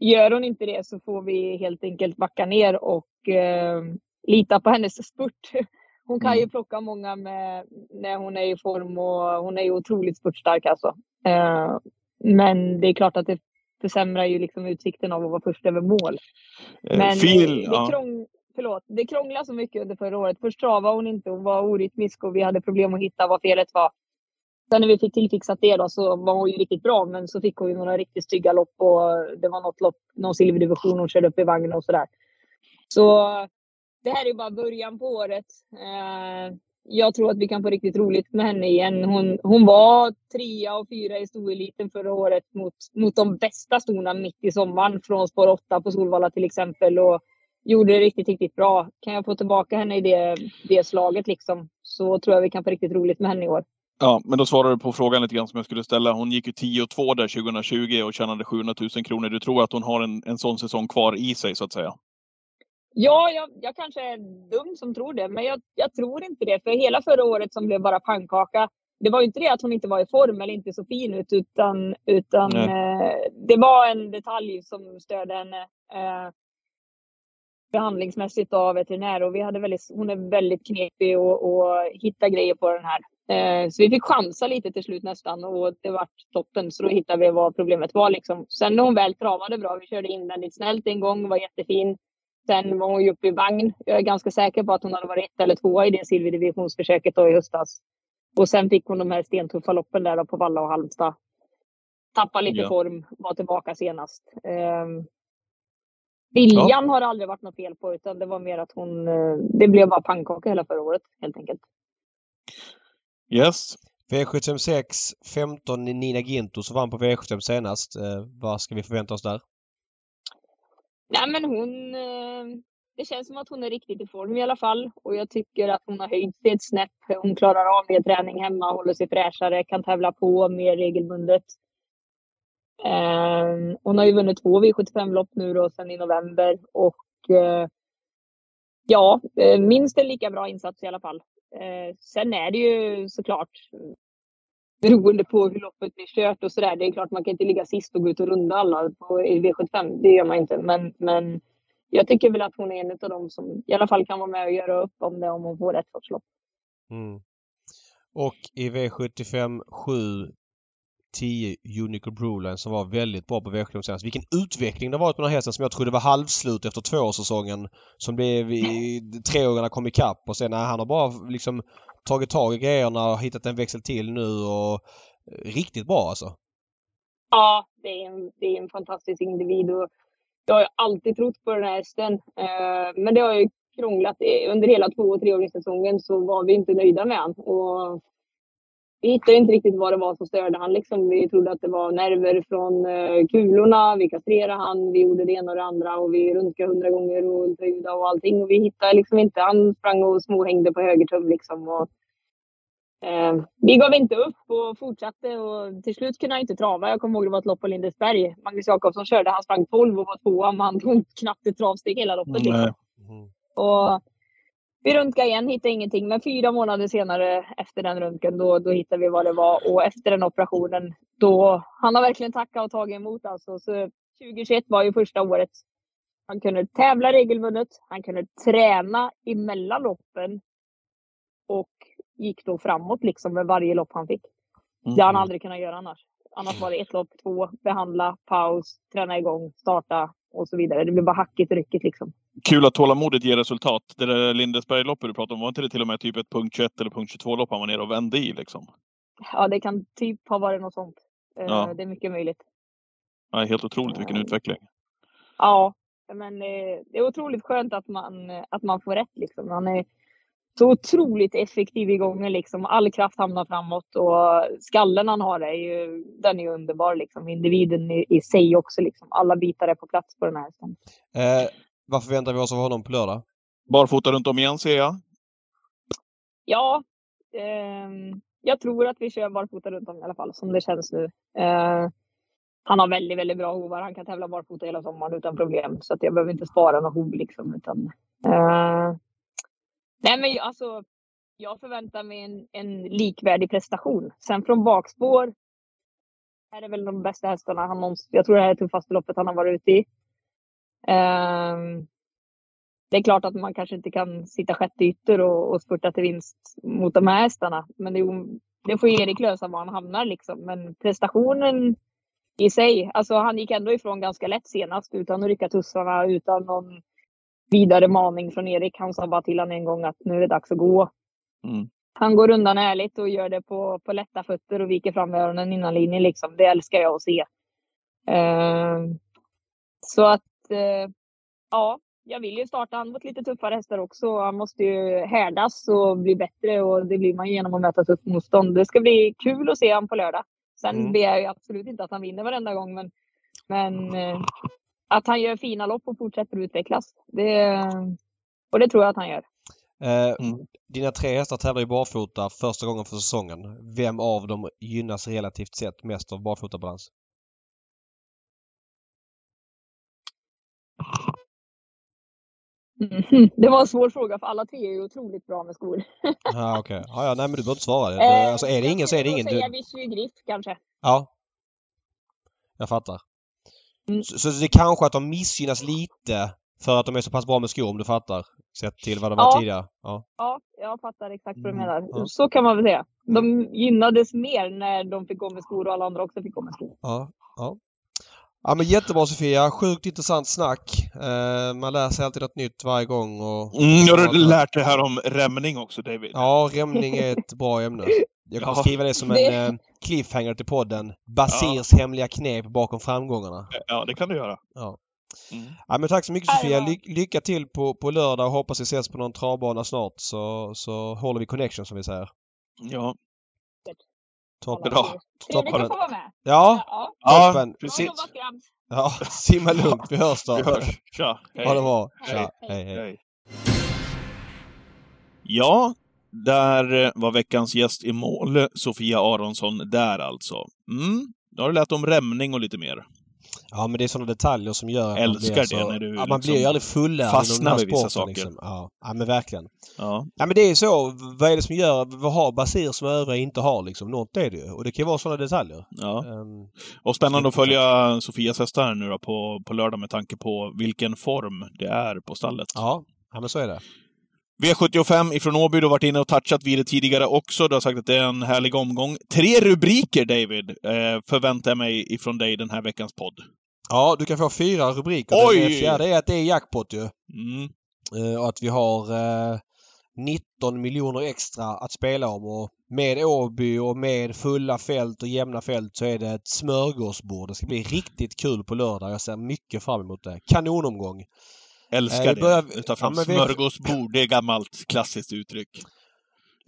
Gör hon inte det så får vi helt enkelt backa ner och eh, lita på hennes spurt. [laughs] Hon kan mm. ju plocka många med, när hon är i form och hon är ju otroligt spurtstark alltså. Eh, men det är klart att det försämrar ju liksom utsikten av att vara först över mål. Eh, men Fil, det, ja. krång, förlåt, det krånglade så mycket under förra året. Först travade hon inte, hon var orytmisk och vi hade problem att hitta vad felet var. Sen när vi fick tillfixat det då så var hon ju riktigt bra men så fick hon ju några riktigt stygga lopp och det var något lopp, någon silverdivision hon körde upp i vagnen och sådär. Så det här är bara början på året. Eh, jag tror att vi kan få riktigt roligt med henne igen. Hon, hon var trea och fyra i stoeliten förra året mot, mot de bästa stona mitt i sommaren. Från spår 8 på Solvalla till exempel. Och gjorde det riktigt, riktigt bra. Kan jag få tillbaka henne i det, det slaget liksom, så tror jag vi kan få riktigt roligt med henne i år. Ja, men då svarar du på frågan lite grann som jag skulle ställa. Hon gick ju 10 och 2 där 2020 och tjänade 700 000 kronor. Du tror att hon har en, en sån säsong kvar i sig så att säga? Ja, jag, jag kanske är dum som tror det, men jag, jag, tror inte det. För hela förra året som blev bara pannkaka, det var ju inte det att hon inte var i form eller inte så fin ut, utan, utan eh, det var en detalj som störde henne eh, behandlingsmässigt av veterinär. Och vi hade väldigt, hon är väldigt knepig att hitta grejer på den här. Eh, så vi fick chansa lite till slut nästan och det var toppen. Så då hittade vi vad problemet var. Liksom. Sen när hon väl travade bra, vi körde invändigt snällt en gång, var jättefin. Sen var hon ju uppe i vagn. Jag är ganska säker på att hon hade varit ett eller tvåa i det silverdivisionsförsöket då i höstas. Och sen fick hon de här stentuffa loppen där på Valla och Halmstad. Tappa lite ja. form, var tillbaka senast. Um, viljan ja. har det aldrig varit något fel på utan det var mer att hon, eh, det blev bara pannkaka hela förra året helt enkelt. Yes. V756 15 Nina Ginto som vann på V75 senast. Eh, vad ska vi förvänta oss där? Nej men hon... Eh, det känns som att hon är riktigt i form i alla fall. Och jag tycker att hon har höjt sig ett snäpp. Hon klarar av mer träning hemma, håller sig fräschare, kan tävla på mer regelbundet. Eh, hon har ju vunnit två V75-lopp nu då sen i november och eh, ja, eh, minst en lika bra insats i alla fall. Eh, sen är det ju såklart beroende på hur loppet blir kört och sådär. Det är klart man kan inte ligga sist och gå ut och runda alla på V75. Det gör man inte. Men, men jag tycker väl att hon är en av dem som i alla fall kan vara med och göra upp om det om hon får rätt sorts lopp. Mm. Och i V75 7 10 Unico Broline som var väldigt bra på V75 senast. Vilken utveckling det varit på den här hästen som jag trodde var halvslut efter tvåårssäsongen. Som blev i, treåringarna kom ikapp och sen när han har bara liksom tagit tag i grejerna och hittat en växel till nu och eh, riktigt bra alltså. Ja, det är en, det är en fantastisk individ och jag har ju alltid trott på den här hästen. Eh, men det har ju krånglat. Eh, under hela två och treåringssäsongen så var vi inte nöjda med honom. Och vi hittade inte riktigt vad det var som störde han. Liksom. Vi trodde att det var nerver från uh, kulorna. Vi kastrerade han. Vi gjorde det ena och det andra och vi röntgade hundra gånger och ultraljudade och allting. Och vi hittade liksom inte. Han sprang och småhängde på höger tum liksom. Och, uh, vi gav inte upp och fortsatte och till slut kunde han inte trava. Jag kommer ihåg det var ett lopp på Lindesberg. Magnus Jakobsson körde. Han sprang 12 och var tvåa men han tog knappt ett travsteg hela loppet. Liksom. Mm. Och vi röntgade igen, hittade ingenting. Men fyra månader senare efter den röntgen, då, då hittade vi vad det var. Och efter den operationen, då, han har verkligen tackat och tagit emot alltså. Så 2021 var ju första året. Han kunde tävla regelbundet. Han kunde träna emellan loppen. Och gick då framåt liksom med varje lopp han fick. Det har han aldrig kunnat göra annars. Annars var det ett lopp, två, behandla, paus, träna igång, starta och så vidare. Det blir bara hackigt ryckigt liksom. Kul att tålamodet ger resultat. Det där Lindesberg-loppet du pratade om, var inte det till och med typ ett punkt 21 eller punkt 22 lopp han var nere och vände i liksom? Ja, det kan typ ha varit något sånt. Eh, ja. Det är mycket möjligt. Ja, helt otroligt vilken utveckling. Ja, men eh, det är otroligt skönt att man, att man får rätt liksom. Han är så otroligt effektiv i gången liksom. All kraft hamnar framåt och skallen han har är ju, den är underbar liksom. Individen i, i sig också liksom. Alla bitar är på plats på den här hästen. Eh, vad förväntar vi oss av honom på lördag? Barfota runt om igen ser jag. Ja, eh, jag tror att vi kör barfota runt om i alla fall som det känns nu. Eh, han har väldigt, väldigt bra hovar. Han kan tävla barfota hela sommaren utan problem. Så att jag behöver inte spara några hov liksom. Utan, eh, nej men alltså, jag förväntar mig en, en likvärdig prestation. Sen från bakspår är det väl de bästa hästarna han någonsin... Jag tror det här är tuffaste loppet han har varit ute i. Um, det är klart att man kanske inte kan sitta sjätte ytter och, och spurta till vinst mot de här hästarna. Men det, det får Erik lösa var han hamnar liksom. Men prestationen i sig, alltså han gick ändå ifrån ganska lätt senast utan att rycka tussarna, utan någon vidare maning från Erik. Han sa bara till honom en gång att nu är det dags att gå. Mm. Han går undan ärligt och gör det på, på lätta fötter och viker fram öronen innan linjen liksom. Det älskar jag att se. Uh, så att eh, ja, jag vill ju starta han mot lite tuffare hästar också. Han måste ju härdas och bli bättre och det blir man genom att möta tufft motstånd. Det ska bli kul att se honom på lördag. Sen mm. ber jag absolut inte att han vinner varenda gång, men, men eh, att han gör fina lopp och fortsätter utvecklas. Det, och det tror jag att han gör. Eh, mm. Dina tre hästar tävlar ju barfota första gången för säsongen. Vem av dem gynnas relativt sett mest av barfotabalans? Mm. [laughs] Det var en svår fråga för alla tre är ju otroligt bra med skor. [laughs] ah, okej. Okay. Ah, ja, nej men du behöver inte svara. Eh, alltså, är det ingen så är det ingen. Jag säga Griff kanske. Ja. Jag fattar. Mm. Så, så, det är kanske att de missgynnas lite för att de är så pass bra med skor om du fattar? Sett till vad de ja. var tidigare? Ja. ja, jag fattar exakt vad du mm. menar. Ja. Så kan man väl säga. De gynnades mer när de fick gå med skor och alla andra också fick gå med skor. Ja, ja. Ja men jättebra Sofia. Sjukt intressant snack. Eh, man lär sig alltid något nytt varje gång. Och... Mm, har lärt dig här om rämning också David. Ja, rämning är ett bra ämne. Jag kan ja. skriva det som en eh, cliffhanger till podden. Basirs ja. hemliga knep bakom framgångarna. Ja, det kan du göra. Ja. Mm. Ja, men tack så mycket Sofia. Ly lycka till på, på lördag och hoppas vi ses på någon travbana snart så, så håller vi connection som vi säger. Ja. Toppen. Bra. Trevligt Toppen. att få vara med. Ja, Ja, Ja, toppen. precis. Ja, simma lugnt. Vi hörs då. Vi hörs. Tja! Ha det bra. Hej. Tja. Hej. Hej, hej. Hej. Ja, där eh, var veckans gäst i mål, Sofia Aronsson, där alltså. Mm, då har du lärt om rämning och lite mer. Ja, men det är sådana detaljer som gör att Älskar man blir det så, när du ja, man liksom blir ju aldrig fullärd fastnar vid vissa saker. Liksom. Ja. ja, men verkligen. Ja, Ja, men det är så. Vad är det som gör... Vad har Basir som övriga inte har liksom? Något är det ju. Och det kan ju vara sådana detaljer. ja. Ehm, Och spännande att följa Sofias hästar nu då på, på lördag med tanke på vilken form det är på stallet. ja. ja, men så är det. V75 ifrån Åby, du har varit inne och touchat vid det tidigare också. Du har sagt att det är en härlig omgång. Tre rubriker, David, eh, förväntar jag mig ifrån dig den här veckans podd. Ja, du kan få fyra rubriker. Oj! Den fjärde är att det är jackpot ju. Mm. Eh, Och att vi har eh, 19 miljoner extra att spela om. Och med Åby och med fulla fält och jämna fält så är det ett smörgåsbord. Det ska bli riktigt kul på lördag. Jag ser mycket fram emot det. Kanonomgång. Älskar Eh, det. börjar- tar fram ja, smörgåsbord. Det är gammalt klassiskt uttryck.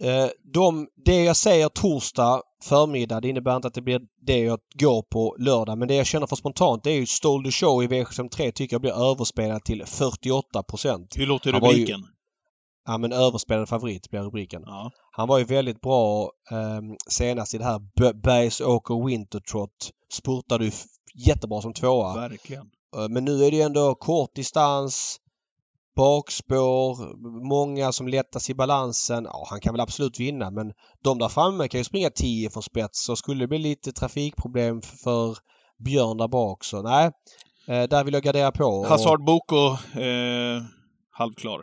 Eh, De, det jag säger torsdag förmiddag, det innebär inte att det blir det jag går på lördag. Men det jag känner för spontant det är ju Stole the Show i V73 tycker jag blir överspelat till 48 procent. Hur låter ju- rubriken? Ja men överspelad favorit blir rubriken. Ja. Han var ju väldigt bra eh, senast i det här Bergsåker Wintertrot. Spurtade ju jättebra som tvåa. Verkligen. Eh, Men nu är det ändå kort distans, bakspår, många som lättas i balansen. Ja, han kan väl absolut vinna men de där framme kan ju springa 10 från spets så skulle det bli lite trafikproblem för Björn där bak så nej. eh, Där vill jag gardera på. Och Hazard Boko, eh, halvklar.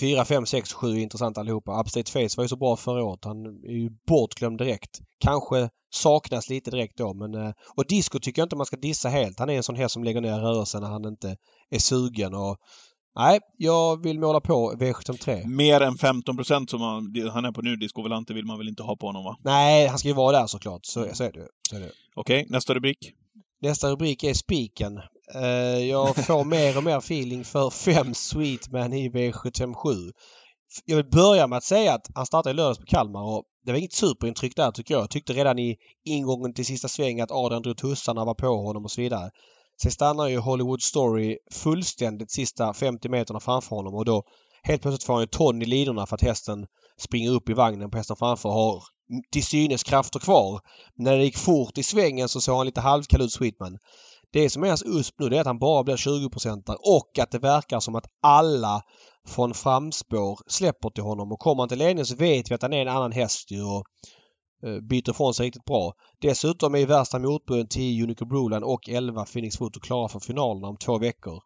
4, 5, 6, 7 intressanta allihopa. Upstate Face var ju så bra förra året. Han är ju bortglömd direkt. Kanske saknas lite direkt då men... eh, Och Disco tycker jag inte man ska dissa helt. Han är en sån här som lägger ner rörelsen när han inte är sugen och... Nej, jag vill måla på V73. Mer än 15 procent som han, han är på nu, Disco Volante, vill man väl inte ha på honom va? Nej, han ska ju vara där såklart. Så, så är det ju. Okej, nästa rubrik. Nästa rubrik är Spiken. Eh, jag får mer och mer feeling för fem Sweetman i V757. Jag vill börja med att säga att han startade i lördags på Kalmar och det var inget superintryck där tycker jag. Jag tyckte redan i ingången till sista sväng att Adrian drog tussarna var på honom och så vidare. Sen stannar ju Hollywood Story fullständigt sista 50 meterna framför honom och då helt plötsligt får han ju ton i lidorna för att hästen springer upp i vagnen på hästen framför och har till synes krafter kvar. När det gick fort i svängen så såg han lite halvkall ut Sweetman. Det som är hans USP nu det är att han bara blir 20 och att det verkar som att alla från framspår släpper till honom och kommer han till ledningen så vet vi att han är en annan häst ju och eh, byter ifrån sig riktigt bra. Dessutom är värsta motbuden 10 Unico Broline och 11 Phoenix Foto klara för finalerna om två veckor.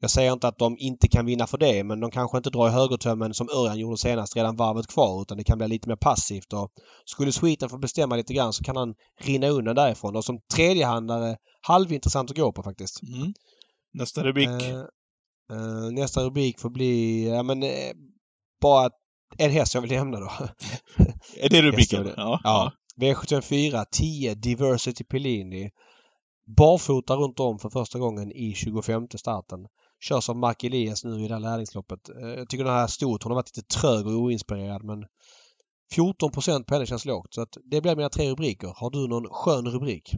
Jag säger inte att de inte kan vinna för det men de kanske inte drar i högertömmen som Örjan gjorde senast redan varvet kvar utan det kan bli lite mer passivt och skulle Sweeten få bestämma lite grann så kan han rinna undan därifrån och som tredjehandlare halvintressant att gå på faktiskt. Mm. Nästa rubrik. Eh, eh, nästa rubrik får bli, ja men eh, bara en häst jag vill nämna då. [laughs] är det rubriken? Ja. Ja. V74 10 Diversity Pellini. Barfota runt om för första gången i 25 starten. Körs av Mark Elias nu i det här lärlingsloppet. Eh, Jag tycker den här stort. Hon har varit lite trög och oinspirerad men 14 på henne känns lågt. Så att det blir mina tre rubriker. Har du någon skön rubrik?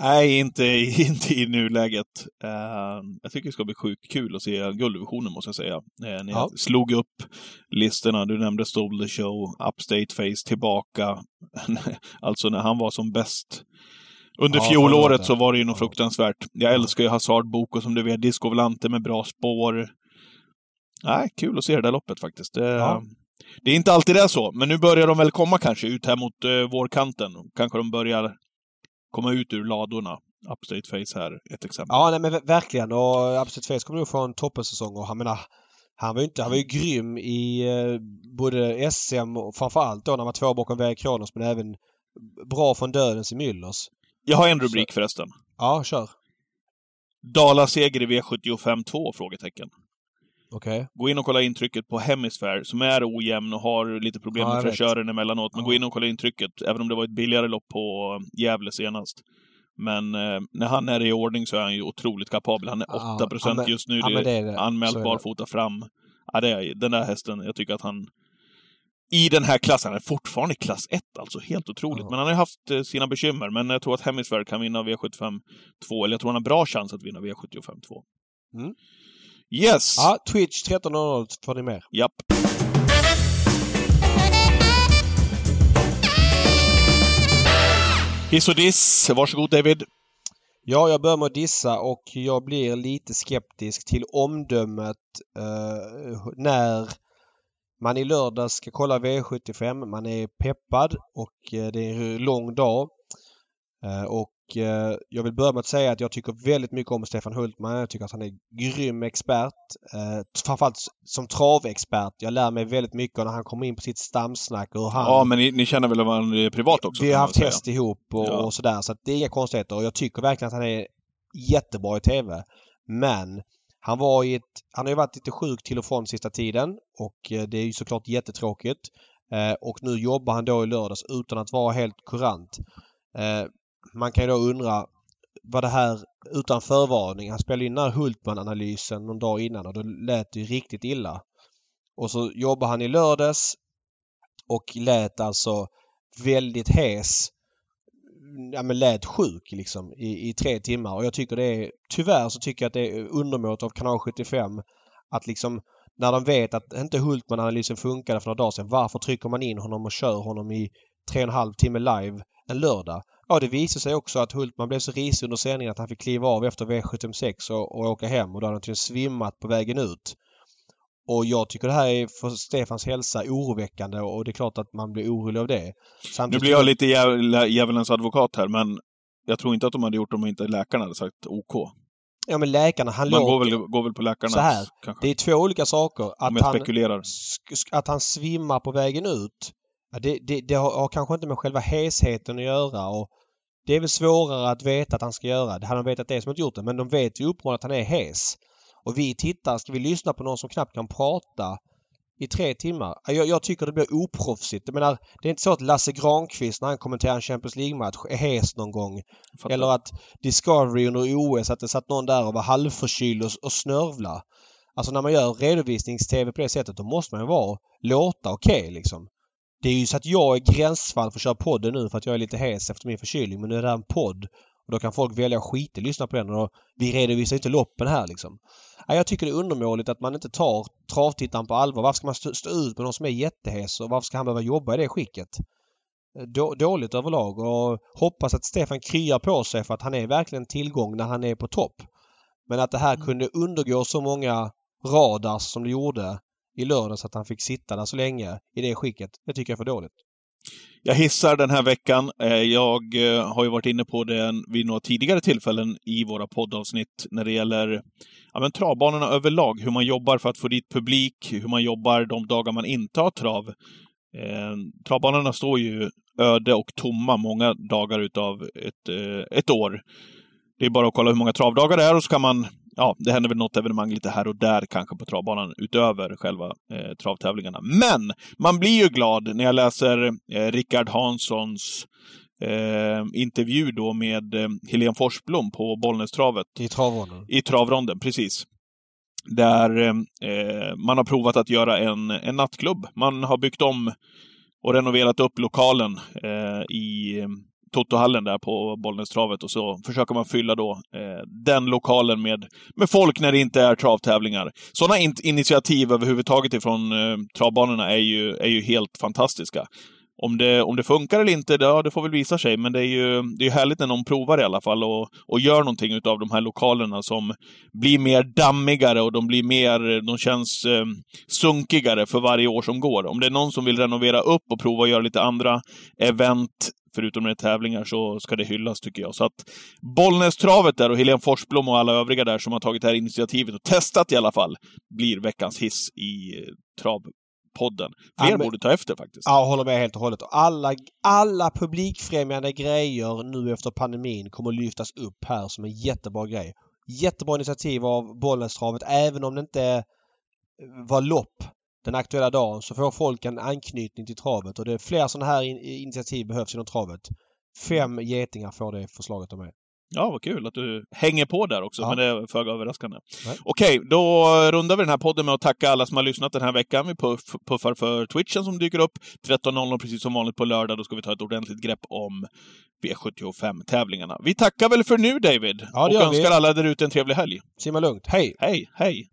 Nej, inte, [laughs] inte i nuläget. Uh, jag tycker det ska bli sjukt kul att se gulddivisionen, måste jag säga. Uh, när Ja. slog upp listorna. Du nämnde Stole the Show, Upstate Face tillbaka. [laughs] alltså när han var som bäst. Under Ja, fjolåret så var det ju något fruktansvärt. Jag älskar ju Hazard Boko som du vet, Disco Volante med bra spår. Nej, kul att se det där loppet faktiskt. Det, Ja. det är inte alltid det är så, men nu börjar de väl komma kanske ut här mot uh, vårkanten. Kanske de börjar komma ut ur ladorna. Upstate Face här, ett exempel. Ja, nej men ver- verkligen. Och Absolut Face kommer nog få en toppensäsong och han menar han var ju inte, han var ju grym i eh, både SM och framförallt då när han var två bakom väg Kronos men även bra från dödens i Müllers. Jag har en rubrik förresten. Ja, kör. Dala-seger i V75 2? Frågetecken. Okej. Gå in och kolla intrycket på Hemisphere, som är ojämn och har lite problem Ja, med fräschören emellanåt. Men Ja. gå in och kolla intrycket, även om det var ett billigare lopp på Gävle senast. Men eh, när han är i ordning så är han ju otroligt kapabel. Han är 8 Ja, ja, men- just nu. Det är det är det. Anmält barfota fram. Ja, det är, den där hästen, jag tycker att han... i den här klassen. Han är fortfarande klass 1 alltså. Helt otroligt. Ja. Men han har haft eh, sina bekymmer. Men jag tror att Hemisfär kan vinna V75 2. Eller jag tror han har bra chans att vinna V75 2. Mm. Yes! Ja, Twitch 13.00 får ni med. Japp. Hiss och diss. Varsågod David. Ja, jag börjar med att dissa och jag blir lite skeptisk till omdömet eh, när man i lördag ska kolla V75. Man är peppad och eh, det är en lång dag. Eh, och eh, jag vill börja med att säga att jag tycker väldigt mycket om Stefan Hultman. Jag tycker att han är grym expert. Framförallt som travexpert. Jag lär mig väldigt mycket när han kommer in på sitt stamsnack och han Ja, men ni, ni känner väl varandra privat också? vi har haft häst ihop och, Ja. och sådär. Så det är inga konstigheter. Och jag tycker verkligen att han är jättebra i TV. Men han var i ett, han har ju varit lite sjuk till och från sista tiden och eh, det är ju såklart jättetråkigt. Eh, och nu jobbar han då i lördags utan att vara helt kurant. Eh, man kan ju då undra vad det här utan förvarning. Han spelade in den här Hultman-analysen någon dag innan och då lät det ju riktigt illa. Och så jobbar han i lördags och lät alltså väldigt hes. Ja men lät sjuk liksom i, i tre timmar och jag tycker det är tyvärr så tycker jag att det är undermåligt av kanal 75 att liksom när de vet att inte Hultman-analysen funkade för några dagar sedan varför trycker man in honom och kör honom i tre och en halv timme live en lördag? Ja det visade sig också att Hultman blev så risig under sändningen att han fick kliva av efter V76 och, och åka hem och då hade han tydligen svimmat på vägen ut. Och jag tycker det här är för Stefans hälsa oroväckande och det är klart att man blir orolig av det. Nu Samtidigt blir jag lite djävul- djävulens advokat här, men jag tror inte att de hade gjort det om inte läkarna hade sagt OK. Ja men läkarna, han Man låg... går väl, går väl på läkarna Så här, kanske. Det är två olika saker. Att han, att han svimmar på vägen ut. Det, det, det har, har kanske inte med själva hesheten att göra. Och det är väl svårare att veta att han ska göra. Det hade de vetat det som inte gjort det. Men de vet ju uppenbarligen att han är hes. Och vi tittar, ska vi lyssna på någon som knappt kan prata i tre timmar? Ja, Jag, jag tycker det blir oproffsigt. Jag menar, det är inte så att Lasse Granqvist när han kommenterar en Champions League-match är hes någon gång. Fattar. Eller att Discovery under OS att det satt någon där och var halvförkyld och, och snörvla. Alltså när man gör redovisnings-TV på det sättet då måste man ju vara, låta okej liksom. Det är ju så att jag är gränsfall för att köra podden nu för att jag är lite hes efter min förkylning. Men nu är det här en podd. Och då kan folk välja att skita lyssna på den. Och vi redovisar inte loppen här liksom. Ja, jag tycker det är undermåligt att man inte tar travtittaren på allvar. Varför ska man stå, stå ut med någon som är jättehes och varför ska han behöva jobba i det skicket? Då, dåligt överlag och hoppas att Stefan kryar på sig för att han är verkligen en tillgång när han är på topp. Men att det här kunde undergå så många radars som det gjorde i lördags att han fick sitta där så länge i det skicket. Det tycker jag är för dåligt. Jag hissar den här veckan. Eh, jag eh, har ju varit inne på det vid några tidigare tillfällen i våra poddavsnitt när det gäller ja, men travbanorna överlag. Hur man jobbar för att få dit publik, hur man jobbar de dagar man inte har trav. Eh, travbanorna står ju öde och tomma många dagar utav ett, eh, ett år. Det är bara att kolla hur många travdagar det är och så kan man Ja, det händer väl något evenemang lite här och där kanske på travbanan utöver själva eh, travtävlingarna. Men man blir ju glad när jag läser eh, Rickard Hanssons eh, intervju då med eh, Helene Forsblom på Bollnästravet I travronden. i travronden, precis. Där eh, man har provat att göra en, en nattklubb. Man har byggt om och renoverat upp lokalen eh, i eh, Totohallen där på Bollnästravet och så försöker man fylla då eh, den lokalen med, med folk när det inte är travtävlingar. Sådana in initiativ överhuvudtaget ifrån eh, travbanorna är ju, är ju helt fantastiska. Om det, om det funkar eller inte, ja, det får väl visa sig. Men det är ju det är härligt när någon provar i alla fall och, och gör någonting av de här lokalerna som blir mer dammigare och de blir mer, de känns eh, sunkigare för varje år som går. Om det är någon som vill renovera upp och prova att göra lite andra event förutom med tävlingar så ska det hyllas tycker jag. Så att Bollnästravet där och Helene Forsblom och alla övriga där som har tagit det här initiativet och testat i alla fall blir veckans hiss i eh, travpodden. Fler Ja, men- borde ta efter faktiskt. Ja, håller med helt och hållet. Alla, alla publikfrämjande grejer nu efter pandemin kommer att lyftas upp här som en jättebra grej. Jättebra initiativ av Bollnästravet även om det inte var lopp den aktuella dagen så får folk en anknytning till travet och det är fler sådana här in initiativ behövs inom travet. Fem getingar får det förslaget av mig. Ja, vad kul att du hänger på där också, Ja. men det är föga överraskande. Nej. Okej, då rundar vi den här podden med att tacka alla som har lyssnat den här veckan. Vi puff, puffar för Twitchen som dyker upp 13.00 precis som vanligt på lördag. Då ska vi ta ett ordentligt grepp om V75-tävlingarna. Vi tackar väl för nu, David! Ja, och gör vi. önskar alla där ute en trevlig helg. Simma lugnt. Hej! Hej, hej!